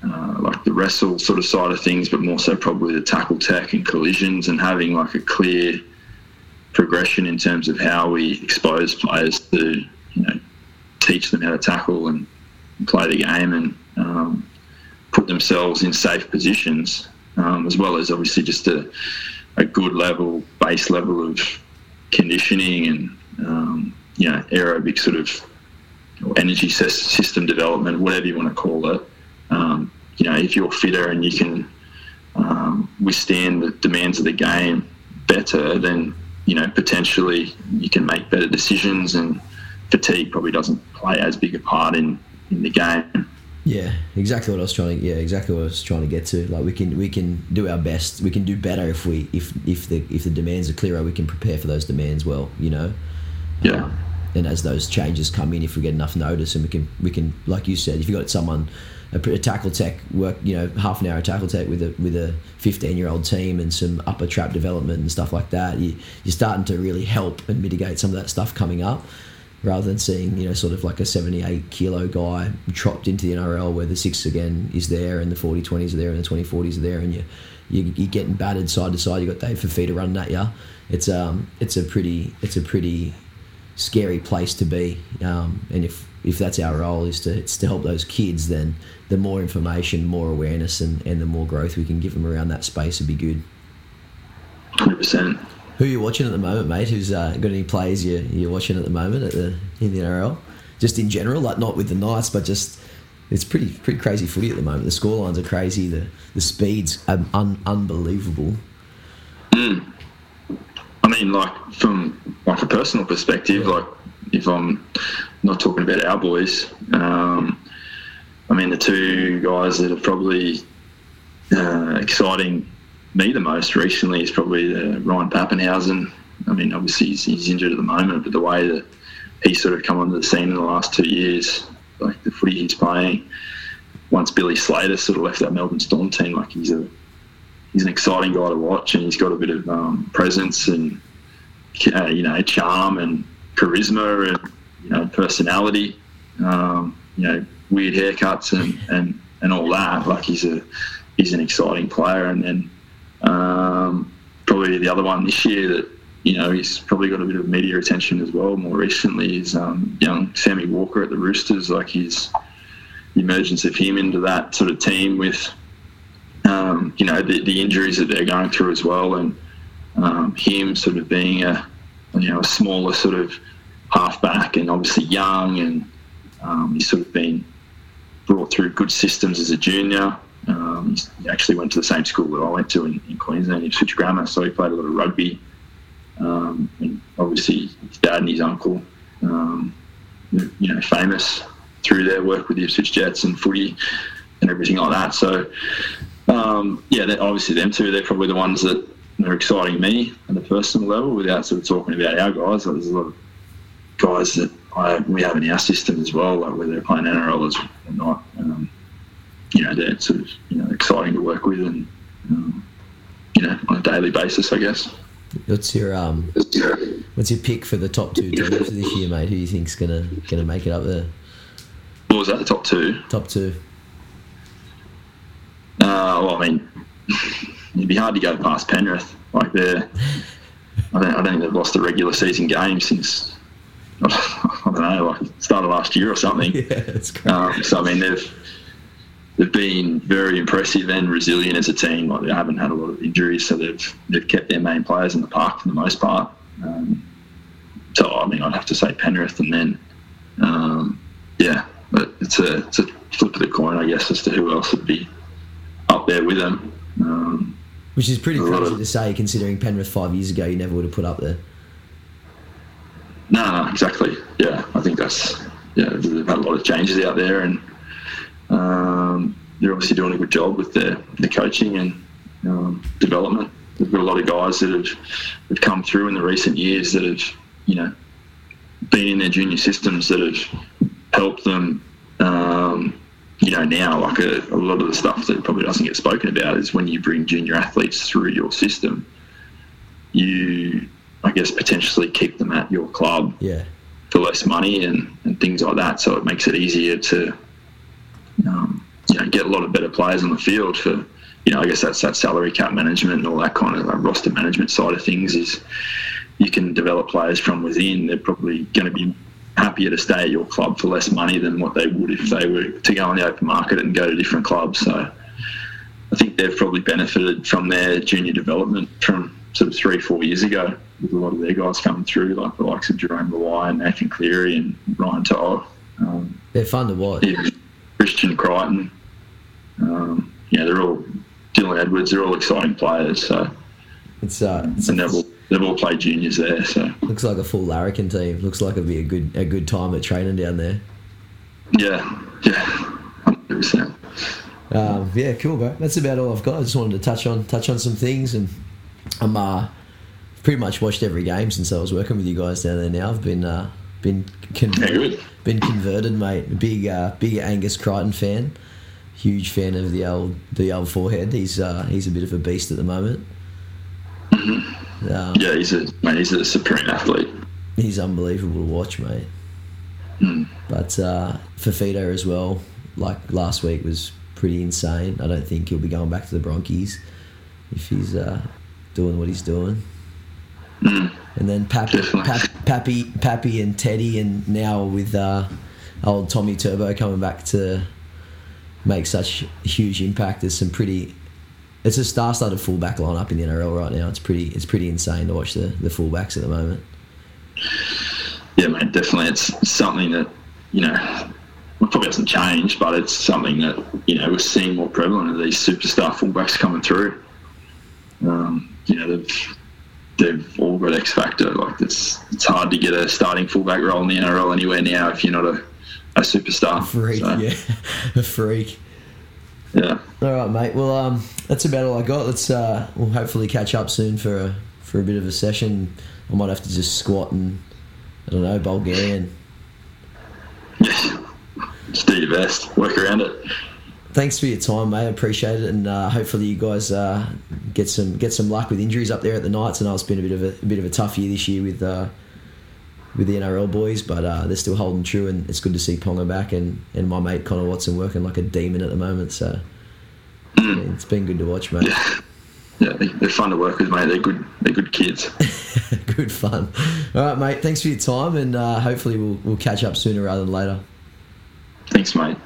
uh, like the wrestle sort of side of things but more so probably the tackle tech and collisions and having like a clear progression in terms of how we expose players to you know teach them how to tackle and play the game and um, put themselves in safe positions, um, as well as obviously just a, a good level, base level of conditioning and um, you know aerobic sort of energy system development, whatever you want to call it. Um, you know, if you're fitter and you can um, withstand the demands of the game better, then you know potentially you can make better decisions, and fatigue probably doesn't play as big a part in in the game. Yeah, exactly what I was trying to. Yeah, exactly what I was trying to get to. Like we can we can do our best. We can do better if we if if the if the demands are clearer, we can prepare for those demands well. You know. Yeah. And as those changes come in, if we get enough notice, and we can we can like you said, if you got someone a, a tackle tech work, you know, half an hour tackle tech with a with a fifteen year old team and some upper trap development and stuff like that, you, you're starting to really help and mitigate some of that stuff coming up rather than seeing you know sort of like a 78 kilo guy chopped into the NRL where the six again is there and the 40 20s are there and the 20 40s are there and you, you you're getting battered side to side. you've got Dave Fifita running at you. It's um it's a pretty it's a pretty scary place to be. Um, and if if that's our role is to it's to help those kids, then the more information, more awareness, and, and the more growth we can give them around that space would be good. Hundred percent. Who are you watching at the moment, mate? Who's uh, got any plays you're, you're watching at the moment at the in the NRL? Just in general, like not with the Knights, but just it's pretty pretty crazy footy at the moment. The scorelines are crazy. The the speeds are un, unbelievable. Mm. I mean, like from like a personal perspective, like if I'm not talking about our boys, um, I mean the two guys that are probably uh, exciting me the most recently is probably uh, Ryan Papenhuyzen. I mean, obviously he's, he's, injured at the moment, but the way that he's sort of come onto the scene in the last two years, like the footy he's playing, once Billy Slater sort of left that Melbourne Storm team, like he's a he's an exciting guy to watch, and he's got a bit of um, presence and uh, you know charm and charisma and you know personality. Um, you know, weird haircuts and, and, and all that. Like he's a he's an exciting player, and then um, probably the other one this year that you know he's probably got a bit of media attention as well. More recently is um, young Sammy Walker at the Roosters. Like his emergence of him into that sort of team with um, you know the, the injuries that they're going through as well, and um, him sort of being a you know a smaller sort of halfback and obviously young, and um, he's sort of been brought through good systems as a junior. Um, he actually went to the same school that I went to in, in Queensland, Ipswich Grammar, so he played a lot of rugby. Um, and obviously, his dad and his uncle, um, you know, famous through their work with the Ipswich Jets and footy and everything like that. So, um, yeah, obviously them two, they're probably the ones that are exciting me at a personal level without sort of talking about our guys. Like, there's a lot of guys that I, we have in our system as well, like whether they're playing NRL or not. Um, you know, they're sort of you know exciting to work with and um, you know on a daily basis, I guess. What's your um? What's your pick for the top two teams this year, mate? Who do you think's gonna gonna make it up there? What was that? The top two? Top two. Uh, well, I mean, <laughs> it'd be hard to go past Penrith. Like they're I don't, I don't think they've lost a regular season game since <laughs> I don't know, like start of last year or something. <laughs> Yeah, it's great. Um, so I mean, they've they've been very impressive and resilient as a team. Like they haven't had a lot of injuries, so they've they've kept their main players in the park for the most part. Um, so I mean, I'd have to say Penrith, and then um, yeah, but it's a it's a flip of the coin, I guess, as to who else would be up there with them. Um, Which is pretty crazy of- to say, considering Penrith five years ago you never would have put up there. No, no, exactly. Yeah, I think that's yeah. They've had a lot of changes out there, and um, they're obviously doing a good job with their the coaching and um, development. They've got a lot of guys that have, have come through in the recent years that have you know been in their junior systems that have helped them. Um, you know, now like a, a lot of the stuff that probably doesn't get spoken about is when you bring junior athletes through your system, you I guess potentially keep them at your club Yeah, for less money and, and things like that. So it makes it easier to, um, you know, get a lot of better players on the field for, you know, I guess that's that salary cap management and all that kind of like roster management side of things is you can develop players from within. They're probably going to be happier to stay at your club for less money than what they would if they were to go on the open market and go to different clubs. So I think they've probably benefited from their junior development from sort of three, four years ago with a lot of their guys coming through, like the likes of Jarome Luai and Nathan Cleary and Ryan Todd, um, they're fun to watch. even Christian Crichton. Um, yeah, they're all Dylan Edwards. They're all exciting players. So It's uh, it's, and they've all they've all played juniors there. So looks like a full Larrikin team. Looks like it'd be a good a good time at training down there. yeah, yeah, hundred percent. Um, yeah, cool, bro. That's about all I've got. I just wanted to touch on touch on some things, and I'm uh, pretty much watched every game since I was working with you guys down there. Now I've been uh, been converted, been converted, mate. Big uh, big Angus Crichton fan. Huge fan of the old the old forehead. He's uh, he's a bit of a beast at the moment. Um, Yeah, he's a man. He's a supreme athlete. he's unbelievable to watch, mate. Mm. But uh, Fifita as well, like last week, was pretty insane. I don't think he'll be going back to the Bronchies if he's uh, doing what he's doing. Mm. And then Pappy, Definitely. Pappy, Pappy, and Teddy, and now with uh, old Tommy Turbo coming back to make such a huge impact. There's some pretty. It's a star-studded fullback lineup in the NRL right now. It's pretty. It's pretty insane to watch the the fullbacks at the moment. Yeah, mate, definitely. It's something that, you know, probably hasn't changed, but it's something that, you know, we're seeing more prevalent of these superstar fullbacks coming through. Um, you know, they've, they've all got X Factor. Like, it's, it's hard to get a starting fullback role in the NRL anywhere now if you're not a, a superstar. Freak, So, yeah, <laughs> a freak. yeah. All right, mate. Well, um, that's about all I got. Let's uh, we'll hopefully catch up soon for a for a bit of a session. I might have to just squat and I don't know Bulgarian. Yeah. Just do your best. Work around it. Thanks for your time, mate. I appreciate it, and uh, hopefully you guys uh, get some get some luck with injuries up there at the Knights. I know it's been a bit of a, a bit of a tough year this year with uh, with the NRL boys, but uh, they're still holding true, and it's good to see Ponga back and, and my mate Connor Watson working like a demon at the moment. So Mean, it's been good to watch, mate. Yeah. Yeah, they- they're fun to work with, mate. They're good. They're good kids. <laughs> Good fun. All right, mate. Thanks for your time, and uh, hopefully we'll we'll catch up sooner rather than later. Thanks, mate.